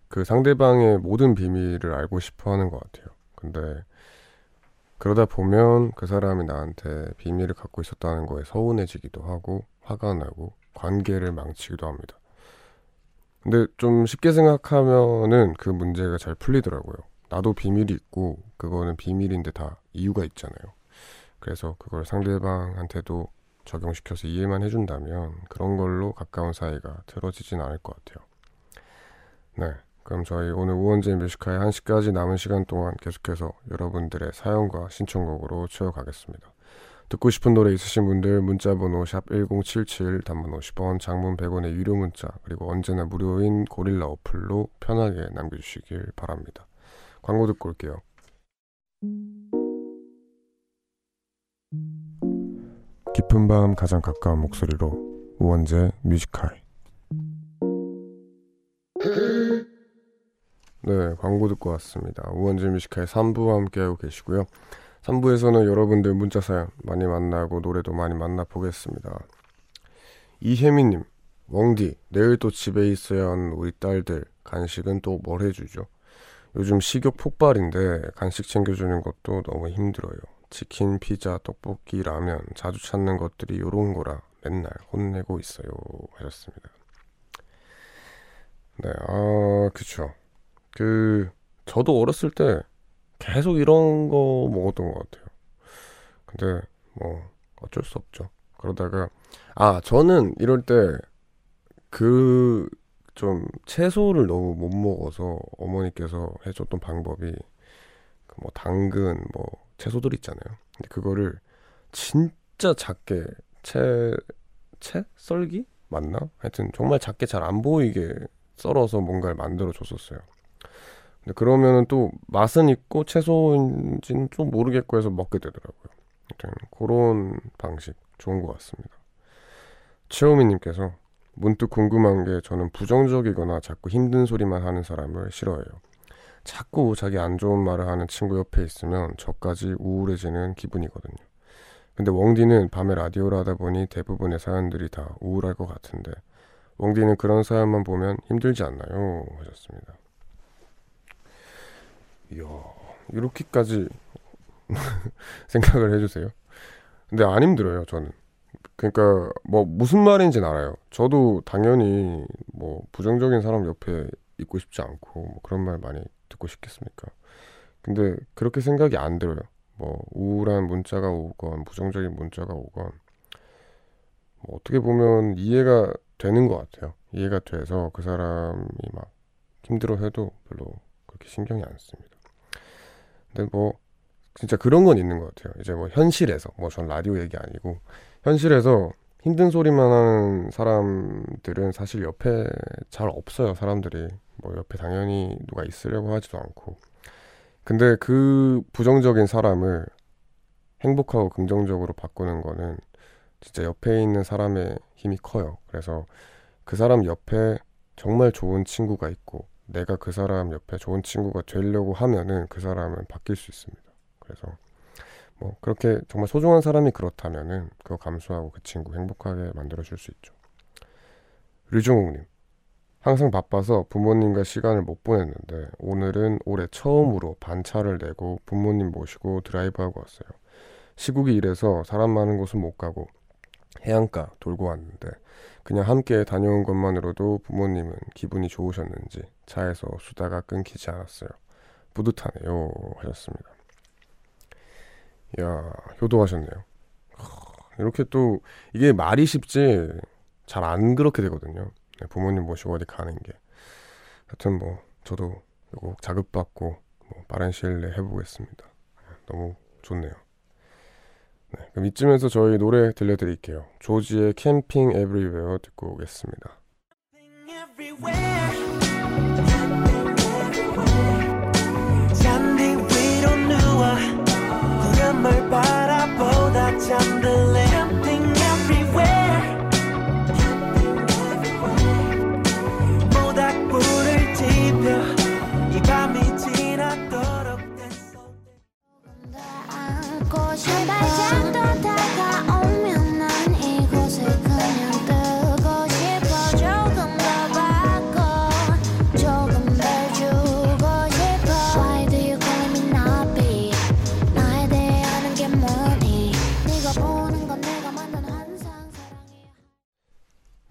[SPEAKER 2] 그 상대방의 모든 비밀을 알고 싶어 하는 것 같아요. 근데 그러다 보면 그 사람이 나한테 비밀을 갖고 있었다는 거에 서운해지기도 하고 화가 나고 관계를 망치기도 합니다. 근데 좀 쉽게 생각하면은 그 문제가 잘 풀리더라고요. 나도 비밀이 있고 그거는 비밀인데 다 이유가 있잖아요. 그래서 그걸 상대방한테도 적용시켜서 이해만 해준다면 그런 걸로 가까운 사이가 틀어지진 않을 것 같아요. 네. 그럼 저희 오늘 우원재 Music High 1시까지 남은 시간 동안 계속해서 여러분들의 사연과 신청곡으로 채워가겠습니다. 듣고 싶은 노래 있으신 분들 문자 번호 샵 1077 단문 50원 장문 100원의 유료 문자 그리고 언제나 무료인 고릴라 어플로 편하게 남겨주시길 바랍니다. 광고 듣고 올게요. 깊은 밤 가장 가까운 목소리로 우원재 Music High
[SPEAKER 1] 네, 광고 듣고 왔습니다. 우원재 Music High 3부와 함께하고 계시고요. 3부에서는 여러분들 문자 사연 많이 만나고 노래도 많이 만나보겠습니다. 이혜미님, 웡디, 내일 또 집에 있어야 하는 우리 딸들, 간식은 또 뭘 해주죠? 요즘 식욕 폭발인데 간식 챙겨주는 것도 너무 힘들어요. 치킨, 피자, 떡볶이, 라면 자주 찾는 것들이 요런 거라 맨날 혼내고 있어요. 하셨습니다. 네, 아, 그쵸. 그 저도 어렸을 때 계속 이런 거 먹었던 것 같아요. 근데 뭐 어쩔 수 없죠. 그러다가 아 저는 이럴 때 그 좀 채소를 너무 못 먹어서 어머니께서 해줬던 방법이 그 뭐 당근 뭐 채소들 있잖아요. 근데 그거를 진짜 작게 채 채 썰기 맞나? 하여튼 정말 작게 잘 안 보이게 썰어서 뭔가를 만들어 줬었어요. 근데 그러면은 또 맛은 있고 채소인지는 좀 모르겠고 해서 먹게 되더라고요. 그런 방식 좋은 것 같습니다. 최호미님께서 문득 궁금한 게 저는 부정적이거나 자꾸 힘든 소리만 하는 사람을 싫어해요. 자꾸 자기 안 좋은 말을 하는 친구 옆에 있으면 저까지 우울해지는 기분이거든요. 근데 웡디는 밤에 라디오를 하다 보니 대부분의 사연들이 다 우울할 것 같은데 웡디는 그런 사연만 보면 힘들지 않나요? 하셨습니다. 이야, 이렇게까지 생각을 해주세요. 근데 안 힘들어요, 저는. 그러니까 뭐 무슨 말인지는 알아요. 저도 당연히 뭐 부정적인 사람 옆에 있고 싶지 않고 뭐 그런 말 많이 듣고 싶겠습니까? 근데 그렇게 생각이 안 들어요. 뭐 우울한 문자가 오건 부정적인 문자가 오건 뭐 어떻게 보면 이해가 되는 것 같아요. 이해가 돼서 그 사람이 막 힘들어해도 별로 그렇게 신경이 안 씁니다. 근데 뭐 진짜 그런 건 있는 것 같아요. 이제 뭐 현실에서 뭐 전 라디오 얘기 아니고 현실에서 힘든 소리만 하는 사람들은 사실 옆에 잘 없어요. 사람들이 뭐 옆에 당연히 누가 있으려고 하지도 않고. 근데 그 부정적인 사람을 행복하고 긍정적으로 바꾸는 거는 진짜 옆에 있는 사람의 힘이 커요. 그래서 그 사람 옆에 정말 좋은 친구가 있고 내가 그 사람 옆에 좋은 친구가 되려고 하면은 그 사람은 바뀔 수 있습니다. 그래서 뭐 그렇게 정말 소중한 사람이 그렇다면은 그거 감수하고 그 친구 행복하게 만들어 줄 수 있죠. 류종욱님 항상 바빠서 부모님과 시간을 못 보냈는데 오늘은 올해 처음으로 반차를 내고 부모님 모시고 드라이브하고 왔어요. 시국이 이래서 사람 많은 곳은 못 가고 해안가 돌고 왔는데 그냥 함께 다녀온 것만으로도 부모님은 기분이 좋으셨는지 차에서 수다가 끊기지 않았어요. 뿌듯하네요. 하셨습니다. 야 효도하셨네요. 이렇게 또 이게 말이 쉽지 잘 안 그렇게 되거든요. 네, 부모님 모시고 어디 가는 게. 하여튼 뭐 저도 이거 자극받고 뭐 빠른 시일 내에 해보겠습니다. 너무 좋네요. 네, 그럼 이쯤에서 저희 노래 들려드릴게요. 조지의 캠핑 에브리웨어 듣고 오겠습니다.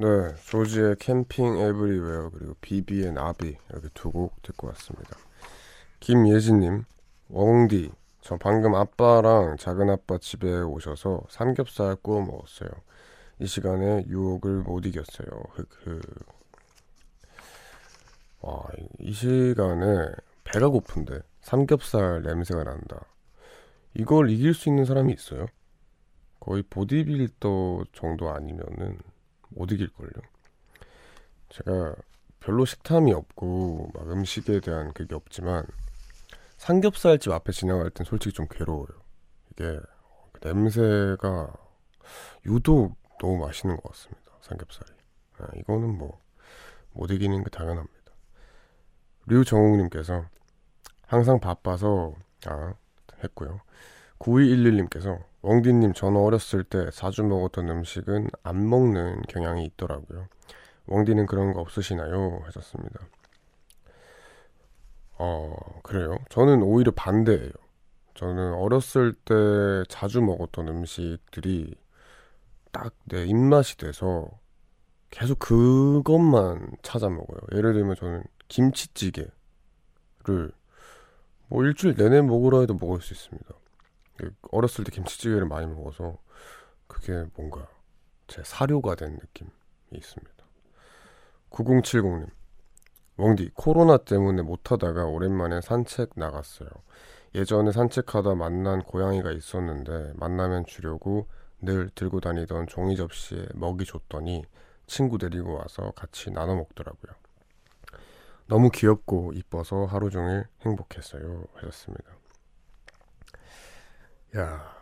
[SPEAKER 1] 네, 조지의 캠핑 에브리웨어 그리고 비비의 나비 이렇게 두 곡 듣고 왔습니다. 김예진님, 웡디, 저 방금 아빠랑 작은 아빠 집에 오셔서 삼겹살 구워 먹었어요. 이 시간에 유혹을 못 이겼어요. 흑흑. 와, 이 시간에 배가 고픈데 삼겹살 냄새가 난다. 이걸 이길 수 있는 사람이 있어요? 거의 보디빌더 정도 아니면은 못 이길걸요. 제가 별로 식탐이 없고 막 음식에 대한 그게 없지만 삼겹살집 앞에 지나갈 땐 솔직히 좀 괴로워요. 이게 냄새가 유독 너무 맛있는 것 같습니다. 삼겹살이. 아, 이거는 뭐 못 이기는 게 당연합니다. 류정욱님께서 항상 바빠서 아 했고요. 9211님께서 웡디님 전 어렸을 때 자주 먹었던 음식은 안 먹는 경향이 있더라고요. 웡디는 그런 거 없으시나요? 하셨습니다. 어 그래요. 저는 오히려 반대예요. 저는 어렸을 때 자주 먹었던 음식들이 딱 내 입맛이 돼서 계속 그것만 찾아 먹어요. 예를 들면 저는 김치찌개를 뭐 일주일 내내 먹으라 해도 먹을 수 있습니다. 어렸을 때 김치찌개를 많이 먹어서 그게 뭔가 제 사료가 된 느낌이 있습니다. 9070님. 웡디, 코로나 때문에 못하다가 오랜만에 산책 나갔어요. 예전에 산책하다 만난 고양이가 있었는데 만나면 주려고 늘 들고 다니던 종이 접시에 먹이 줬더니 친구 데리고 와서 같이 나눠 먹더라고요. 너무 귀엽고 이뻐서 하루 종일 행복했어요. 하셨습니다. 야,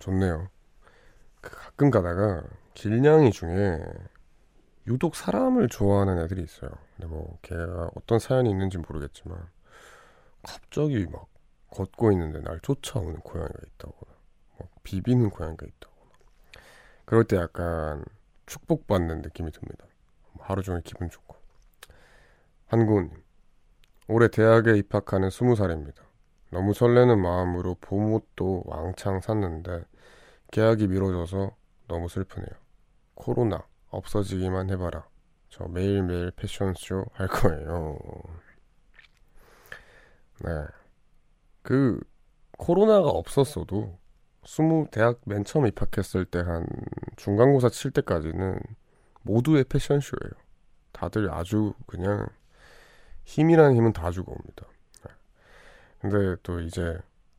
[SPEAKER 1] 좋네요. 그 가끔 가다가 길냥이 중에 유독 사람을 좋아하는 애들이 있어요. 근데 뭐 걔가 어떤 사연이 있는지 모르겠지만 갑자기 막 걷고 있는데 날 쫓아오는 고양이가 있다거나 막 비비는 고양이가 있다거나 그럴 때 약간 축복받는 느낌이 듭니다. 하루 종일 기분 좋고 한구님 올해 대학에 입학하는 20살입니다. 너무 설레는 마음으로 봄옷도 왕창 샀는데 계약이 미뤄져서 너무 슬프네요. 코로나 없어지기만 해봐라. 저 매일매일 패션쇼 할 거예요. 네. 그 코로나가 없었어도 스무 대학 맨 처음 입학했을 때 한 중간고사 칠 때까지는 모두의 패션쇼예요. 다들 아주 그냥 힘이라는 힘은 다 주고 옵니다. 네. 근데 또 이제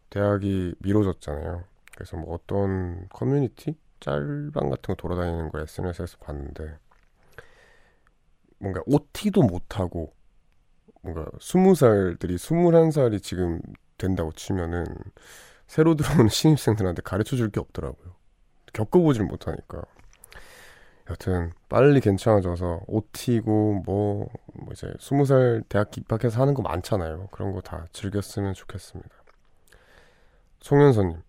[SPEAKER 1] 대학이 미뤄졌잖아요. 그래서 뭐 어떤 커뮤니티 짤방 같은 거 돌아다니는 거 SNS에서 봤는데 뭔가 OT도 못하고 뭔가 스무 살들이 스물한 살이 지금 된다고 치면은 새로 들어오는 신입생들한테 가르쳐 줄 게 없더라고요. 겪어보질 못하니까. 여튼 빨리 괜찮아져서 OT고 뭐, 뭐 이제 스무 살 대학 입학해서 하는 거 많잖아요. 그런 거 다 즐겼으면 좋겠습니다. 송현서님,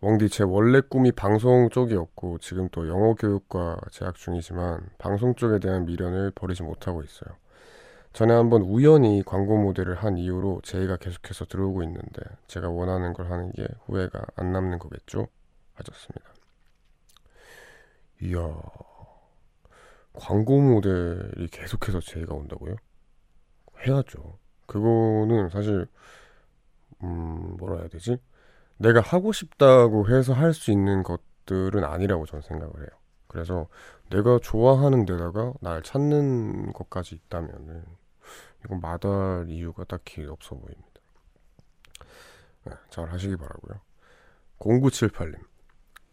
[SPEAKER 1] 웡디 제 원래 꿈이 방송 쪽이었고 지금 또 영어 교육과 재학 중이지만 방송 쪽에 대한 미련을 버리지 못하고 있어요. 전에 한번 우연히 광고 모델을 한 이후로 제의가 계속해서 들어오고 있는데 제가 원하는 걸 하는 게 후회가 안 남는 거겠죠? 하셨습니다. 이야 광고 모델이 계속해서 제의가 온다고요? 해야죠. 그거는 사실 음 뭐라 해야 되지? 내가 하고 싶다고 해서 할 수 있는 것들은 아니라고 저는 생각을 해요. 그래서 내가 좋아하는 데다가 날 찾는 것까지 있다면은 이건 마다할 이유가 딱히 없어 보입니다. 네, 잘 하시기 바라고요. 0978님.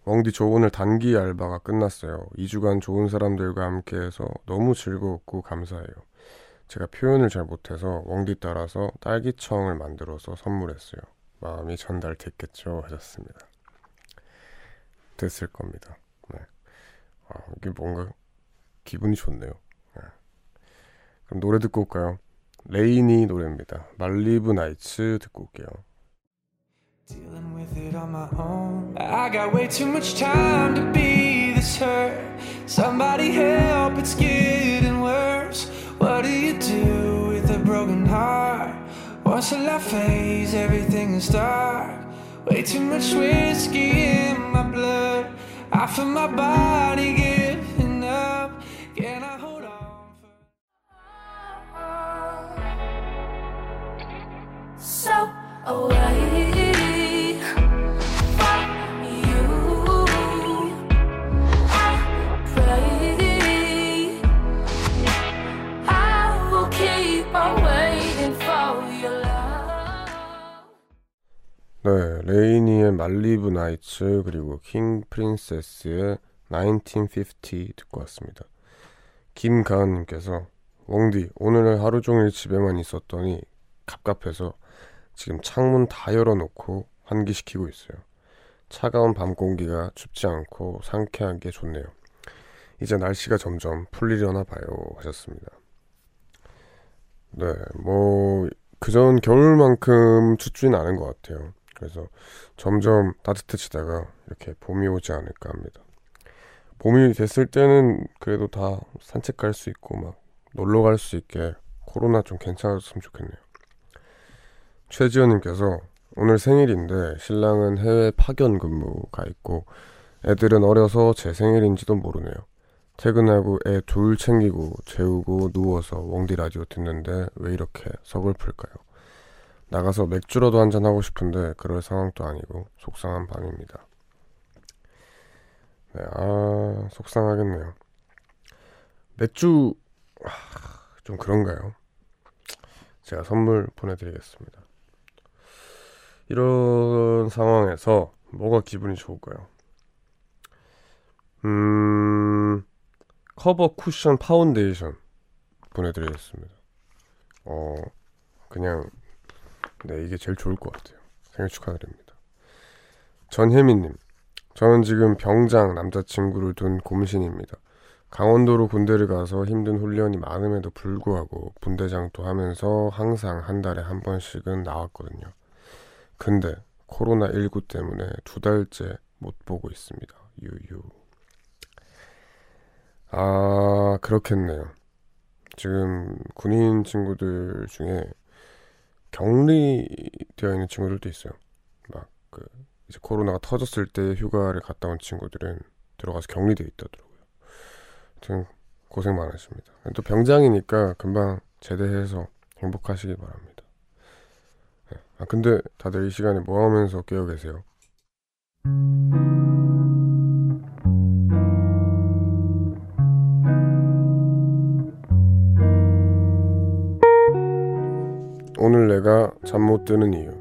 [SPEAKER 1] 웡디 저 오늘 단기 알바가 끝났어요. 2주간 좋은 사람들과 함께해서 너무 즐거웠고 감사해요. 제가 표현을 잘 못해서 웡디 따라서 딸기청을 만들어서 선물했어요. 마음이 전달됐겠죠 하셨습니다. 됐을 겁니다. 네. 아, 이게 뭔가 기분이 좋네요. 네. 그럼 노래 듣고 올까요? 레이니 노래입니다. 말리브 나이츠 듣고 올게요. Dealing with it on my own. I got way too much time to be this hurt. Somebody help, it's getting worse. What do you do with a broken heart? Once till I face everything is dark. Way too much whiskey in my blood. I feel my body giving up. Can I hold on? For... So away. 네, 레이니의 말리브 나이츠 그리고 킹 프린세스의 1950 듣고 왔습니다. 김가은님께서 웡디 오늘 하루 종일 집에만 있었더니 갑갑해서 지금 창문 다 열어놓고 환기시키고 있어요. 차가운 밤 공기가 춥지 않고 상쾌하게 좋네요. 이제 날씨가 점점 풀리려나 봐요 하셨습니다. 네, 뭐 그전 겨울만큼 춥지는 않은 것 같아요. 그래서 점점 따뜻해지다가 이렇게 봄이 오지 않을까 합니다. 봄이 됐을 때는 그래도 다 산책 갈 수 있고 막 놀러 갈 수 있게 코로나 좀 괜찮았으면 좋겠네요. 최지현님께서 오늘 생일인데 신랑은 해외 파견 근무가 있고 애들은 어려서 제 생일인지도 모르네요. 퇴근하고 애 둘 챙기고 재우고 누워서 웡디 라디오 듣는데 왜 이렇게 서글플까요? 나가서 맥주라도 한잔 하고 싶은데 그럴 상황도 아니고 속상한 밤입니다. 네, 아 속상하겠네요. 맥주 아, 좀 그런가요? 제가 선물 보내드리겠습니다. 이런 상황에서 뭐가 기분이 좋을까요? 음, 커버 쿠션 파운데이션 보내드리겠습니다. 어, 그냥, 네, 이게 제일 좋을 것 같아요. 생일 축하드립니다. 전혜민님, 저는 지금 병장 남자친구를 둔 곰신입니다. 강원도로 군대를 가서 힘든 훈련이 많음에도 불구하고 분대장도 하면서 항상 한 달에 한 번씩은 나왔거든요. 근데 코로나19 때문에 두 달째 못 보고 있습니다. 유유. 아, 그렇겠네요. 지금 군인 친구들 중에 격리되어 있는 친구들도 있어요. 막 그 이제 코로나가 터졌을 때 휴가를 갔다 온 친구들은 들어가서 격리되어 있다더라고요. 하여튼 고생 많으십니다. 또 병장이니까 금방 제대해서 행복하시기 바랍니다. 네. 아 근데 다들 이 시간에 뭐 하면서 깨어 계세요? 오늘 내가 잠 못 드는 이유.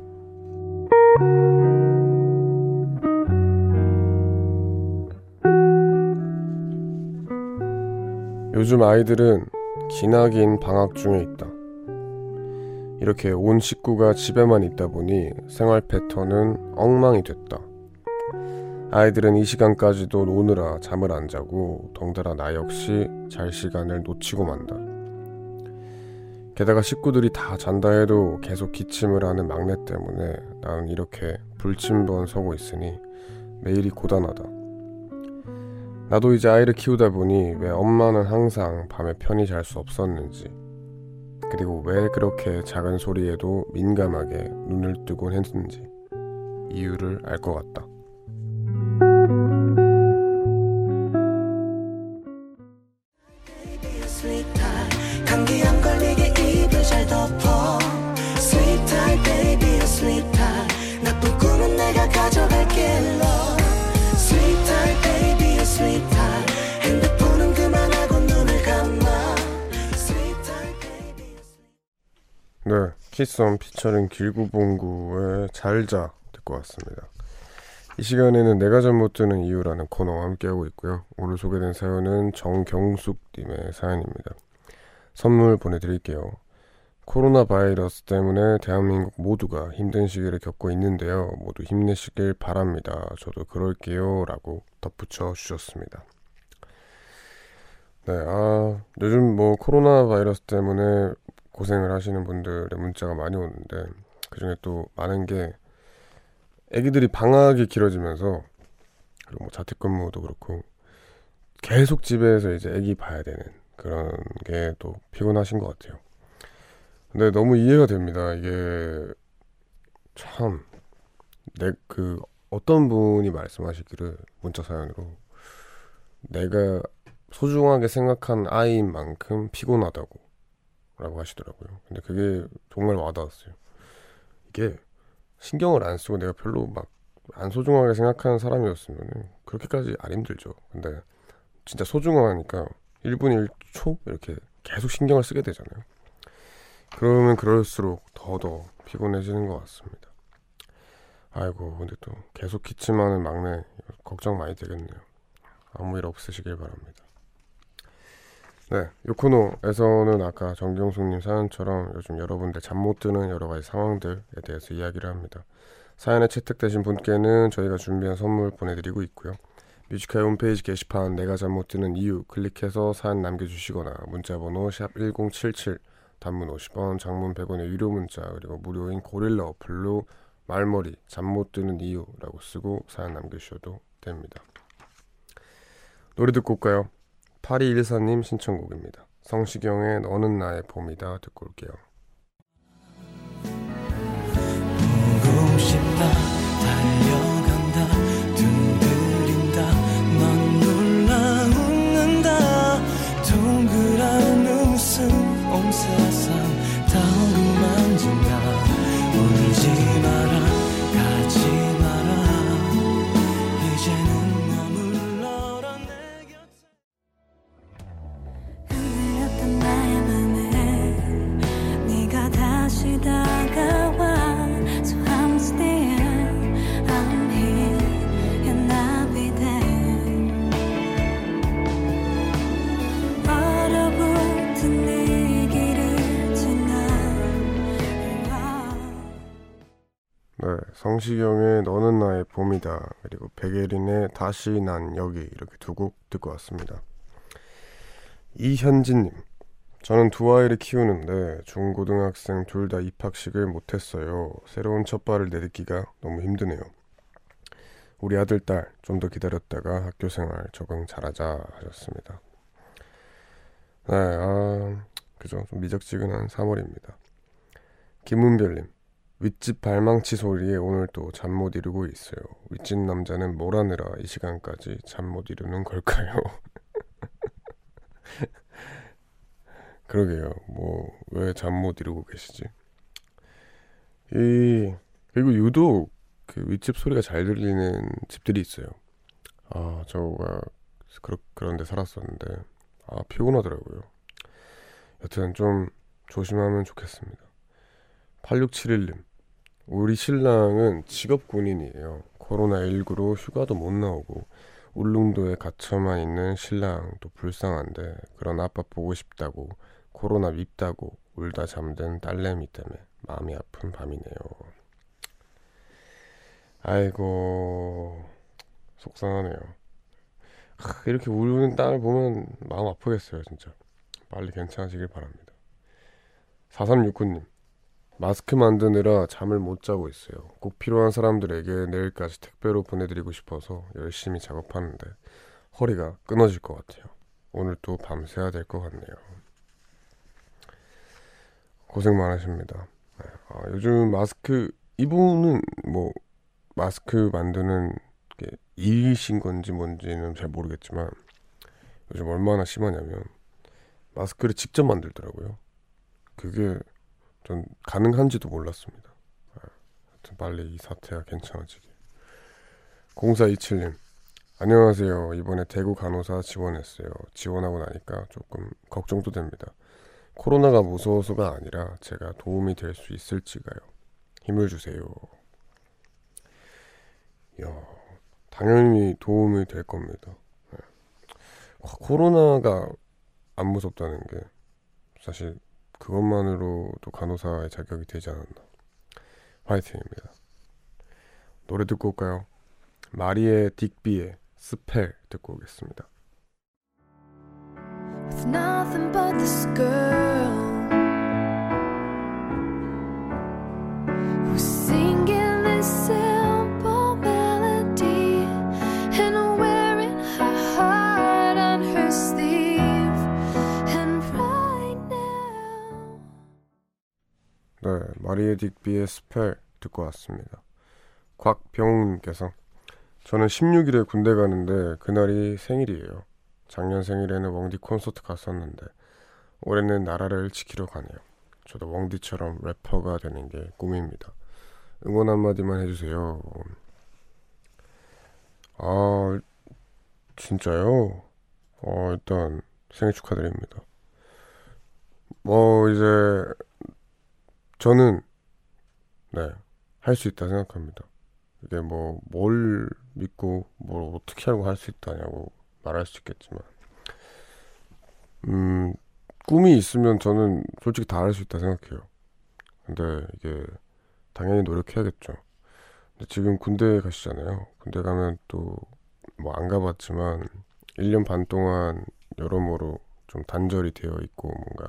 [SPEAKER 1] 요즘 아이들은 기나긴 방학 중에 있다. 이렇게 온 식구가 집에만 있다 보니 생활 패턴은 엉망이 됐다. 아이들은 이 시간까지도 노느라 잠을 안 자고 덩달아 나 역시 잘 시간을 놓치고 만다. 게다가 식구들이 다 잔다 해도 계속 기침을 하는 막내 때문에 나는 이렇게 불침번 서고 있으니 매일이 고단하다. 나도 이제 아이를 키우다 보니 왜 엄마는 항상 밤에 편히 잘 수 없었는지, 그리고 왜 그렇게 작은 소리에도 민감하게 눈을 뜨곤 했는지 이유를 알 것 같다. 키썸 피처링 길구봉구의 잘자 듣고 왔습니다. 이 시간에는 내가 잘못 드는 이유라는 코너와 함께하고 있고요. 오늘 소개된 사연은 정경숙님의 사연입니다. 선물 보내드릴게요. 코로나 바이러스 때문에 대한민국 모두가 힘든 시기를 겪고 있는데요. 모두 힘내시길 바랍니다. 저도 그럴게요. 라고 덧붙여 주셨습니다. 네, 아, 요즘 뭐 코로나 바이러스 때문에 고생을 하시는 분들의 문자가 많이 오는데 그 중에 또 많은 게 애기들이 방학이 길어지면서 그리고 뭐 자택근무도 그렇고 계속 집에서 이제 애기 봐야 되는 그런 게 또 피곤하신 것 같아요. 근데 너무 이해가 됩니다. 이게 참 내 그 어떤 분이 말씀하시기를 문자 사연으로 내가 소중하게 생각한 아이인 만큼 피곤하다고 라고 하시더라고요. 근데 그게 정말 와닿았어요. 이게 신경을 안 쓰고 내가 별로 막 안 소중하게 생각하는 사람이었으면 그렇게까지 안 힘들죠. 근데 진짜 소중하니까 1분 1초 이렇게 계속 신경을 쓰게 되잖아요. 그러면 그럴수록 더더 피곤해지는 것 같습니다. 아이고 근데 또 계속 기침하는 막내 걱정 많이 되겠네요. 아무 일 없으시길 바랍니다. 네, 요 코너에서는 아까 정경숙님 사연처럼 요즘 여러분들 잠 못 드는 여러 가지 상황들에 대해서 이야기를 합니다. 사연에 채택되신 분께는 저희가 준비한 선물 보내드리고 있고요. Music High 홈페이지 게시판 내가 잠 못 드는 이유 클릭해서 사연 남겨주시거나 문자번호 샵 1077 단문 50원, 장문 100원의 유료 문자 그리고 무료인 고릴라 어플로 말머리 잠 못 드는 이유라고 쓰고 사연 남겨주셔도 됩니다. 노래 듣고 올까요? 8214님 신청곡입니다. 성시경의 너는 나의 봄이다 듣고 올게요. 성시경의 너는 나의 봄이다 그리고 백예린의 다시 난 여기 이렇게 두 곡 듣고 왔습니다. 이현진님 저는 두 아이를 키우는데 중고등학생 둘 다 입학식을 못했어요. 새로운 첫발을 내딛기가 너무 힘드네요. 우리 아들 딸 좀 더 기다렸다가 학교 생활 적응 잘하자 하셨습니다. 네, 아 그죠 좀 미적지근한 3월입니다. 김문별님 윗집 발망치 소리에 오늘 또 잠 못 이루고 있어요. 윗집 남자는 뭘 하느라 이 시간까지 잠 못 이루는 걸까요? 그러게요. 뭐 왜 잠 못 이루고 계시지? 이 그리고 유독 그 윗집 소리가 잘 들리는 집들이 있어요. 아 저가 그러, 그런 데 살았었는데 아 피곤하더라고요. 여튼 좀 조심하면 좋겠습니다. 8671님 우리 신랑은 직업 군인이에요. 코로나19로 휴가도 못 나오고 울릉도에 갇혀만 있는 신랑도 불쌍한데 그런 아빠 보고 싶다고 코로나 밉다고 울다 잠든 딸내미 때문에 마음이 아픈 밤이네요. 아이고 속상하네요. 이렇게 우는 딸 보면 마음 아프겠어요 진짜. 빨리 괜찮아지길 바랍니다. 4369님 마스크 만드느라 잠을 못 자고 있어요. 꼭 필요한 사람들에게 내일까지 택배로 보내드리고 싶어서 열심히 작업하는데 허리가 끊어질 것 같아요. 오늘 또 밤새야 될 것 같네요. 고생 많으십니다. 네. 아, 요즘 마스크 이분은 뭐 마스크 만드는 게 일이신 건지 뭔지는 잘 모르겠지만 요즘 얼마나 심하냐면 마스크를 직접 만들더라고요. 그게 전 가능한지도 몰랐습니다. 아, 하여튼 빨리 이 사태가 괜찮아지길. 0427님 안녕하세요. 이번에 대구 간호사 지원했어요. 지원하고 나니까 조금 걱정도 됩니다. 코로나가 무서워서가 아니라 제가 도움이 될 수 있을지가요. 힘을 주세요. 야, 당연히 도움이 될 겁니다. 네. 코로나가 안 무섭다는 게 사실 그것만으로도 간호사의 자격이 되지 않았나. 화이팅입니다. 노래 듣고 올까요? 마리에 딕비의 Spell 듣고 오겠습니다. 마리에 딕비의 Spell 듣고 왔습니다. 곽병훈님께서 저는 16일에 군대 가는데 그날이 생일이에요. 작년 생일에는 웡디 콘서트 갔었는데 올해는 나라를 지키러 가네요. 저도 웡디처럼 래퍼가 되는 게 꿈입니다. 응원 한마디만 해주세요. 아, 진짜요? 어, 일단 생일 축하드립니다. 뭐, 이제 저는 네, 할 수 있다 생각합니다. 이게 뭐 뭘 믿고 뭘 어떻게 알고 할 수 있다냐고 말할 수 있겠지만 음, 꿈이 있으면 저는 솔직히 다 할 수 있다 생각해요. 근데 이게 당연히 노력해야겠죠. 근데 지금 군대 가시잖아요. 군대 가면 또 뭐 안 가봤지만 1년 반 동안 여러모로 좀 단절이 되어 있고 뭔가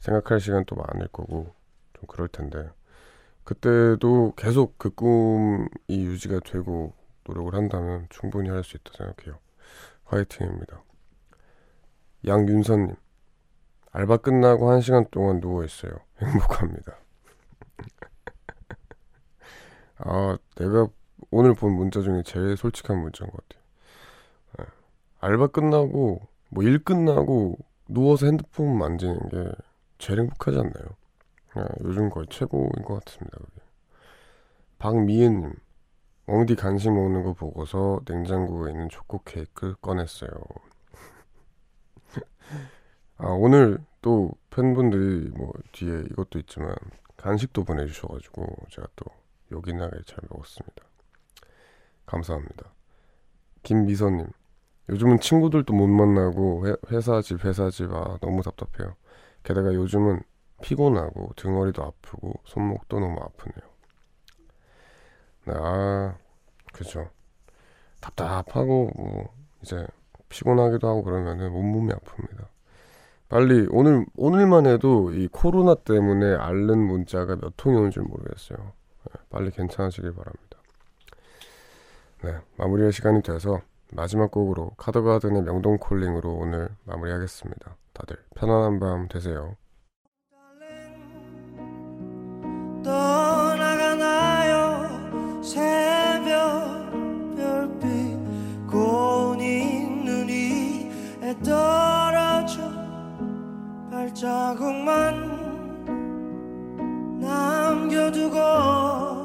[SPEAKER 1] 생각할 시간 또 많을 거고 좀 그럴 텐데 그때도 계속 그 꿈이 유지가 되고 노력을 한다면 충분히 할 수 있다 생각해요. 화이팅입니다. 양윤선님 알바 끝나고 한 시간 동안 누워 있어요. 행복합니다. 아 내가 오늘 본 문자 중에 제일 솔직한 문자인 것 같아요. 네. 알바 끝나고 뭐 일 끝나고 누워서 핸드폰 만지는 게 제일 행복하지 않나요? 네, 요즘 거의 최고인 것 같습니다. 그게. 박미은님, 엉디 간식 먹는 거 보고서 냉장고에 있는 초코 케이크 꺼냈어요. 아 오늘 또 팬분들이 뭐 뒤에 이것도 있지만 간식도 보내주셔가지고 제가 또 요긴하게 잘 먹었습니다. 감사합니다. 김미선님, 요즘은 친구들도 못 만나고 회, 회사 집 회사 집 아 너무 답답해요. 게다가 요즘은 피곤하고 등허리도 아프고 손목도 너무 아프네요. 네, 아, 그죠. 답답하고 뭐 이제 피곤하기도 하고 그러면은 온몸이 아픕니다. 빨리 오늘 오늘만 해도 이 코로나 때문에 앓는 문자가 몇 통이 오는 줄 모르겠어요. 네, 빨리 괜찮아지길 바랍니다. 네, 마무리할 시간이 돼서 마지막 곡으로 카더가든의 명동 콜링으로 오늘 마무리하겠습니다. 다들 편안한 밤 되세요. 떨어져 발자국만 남겨두고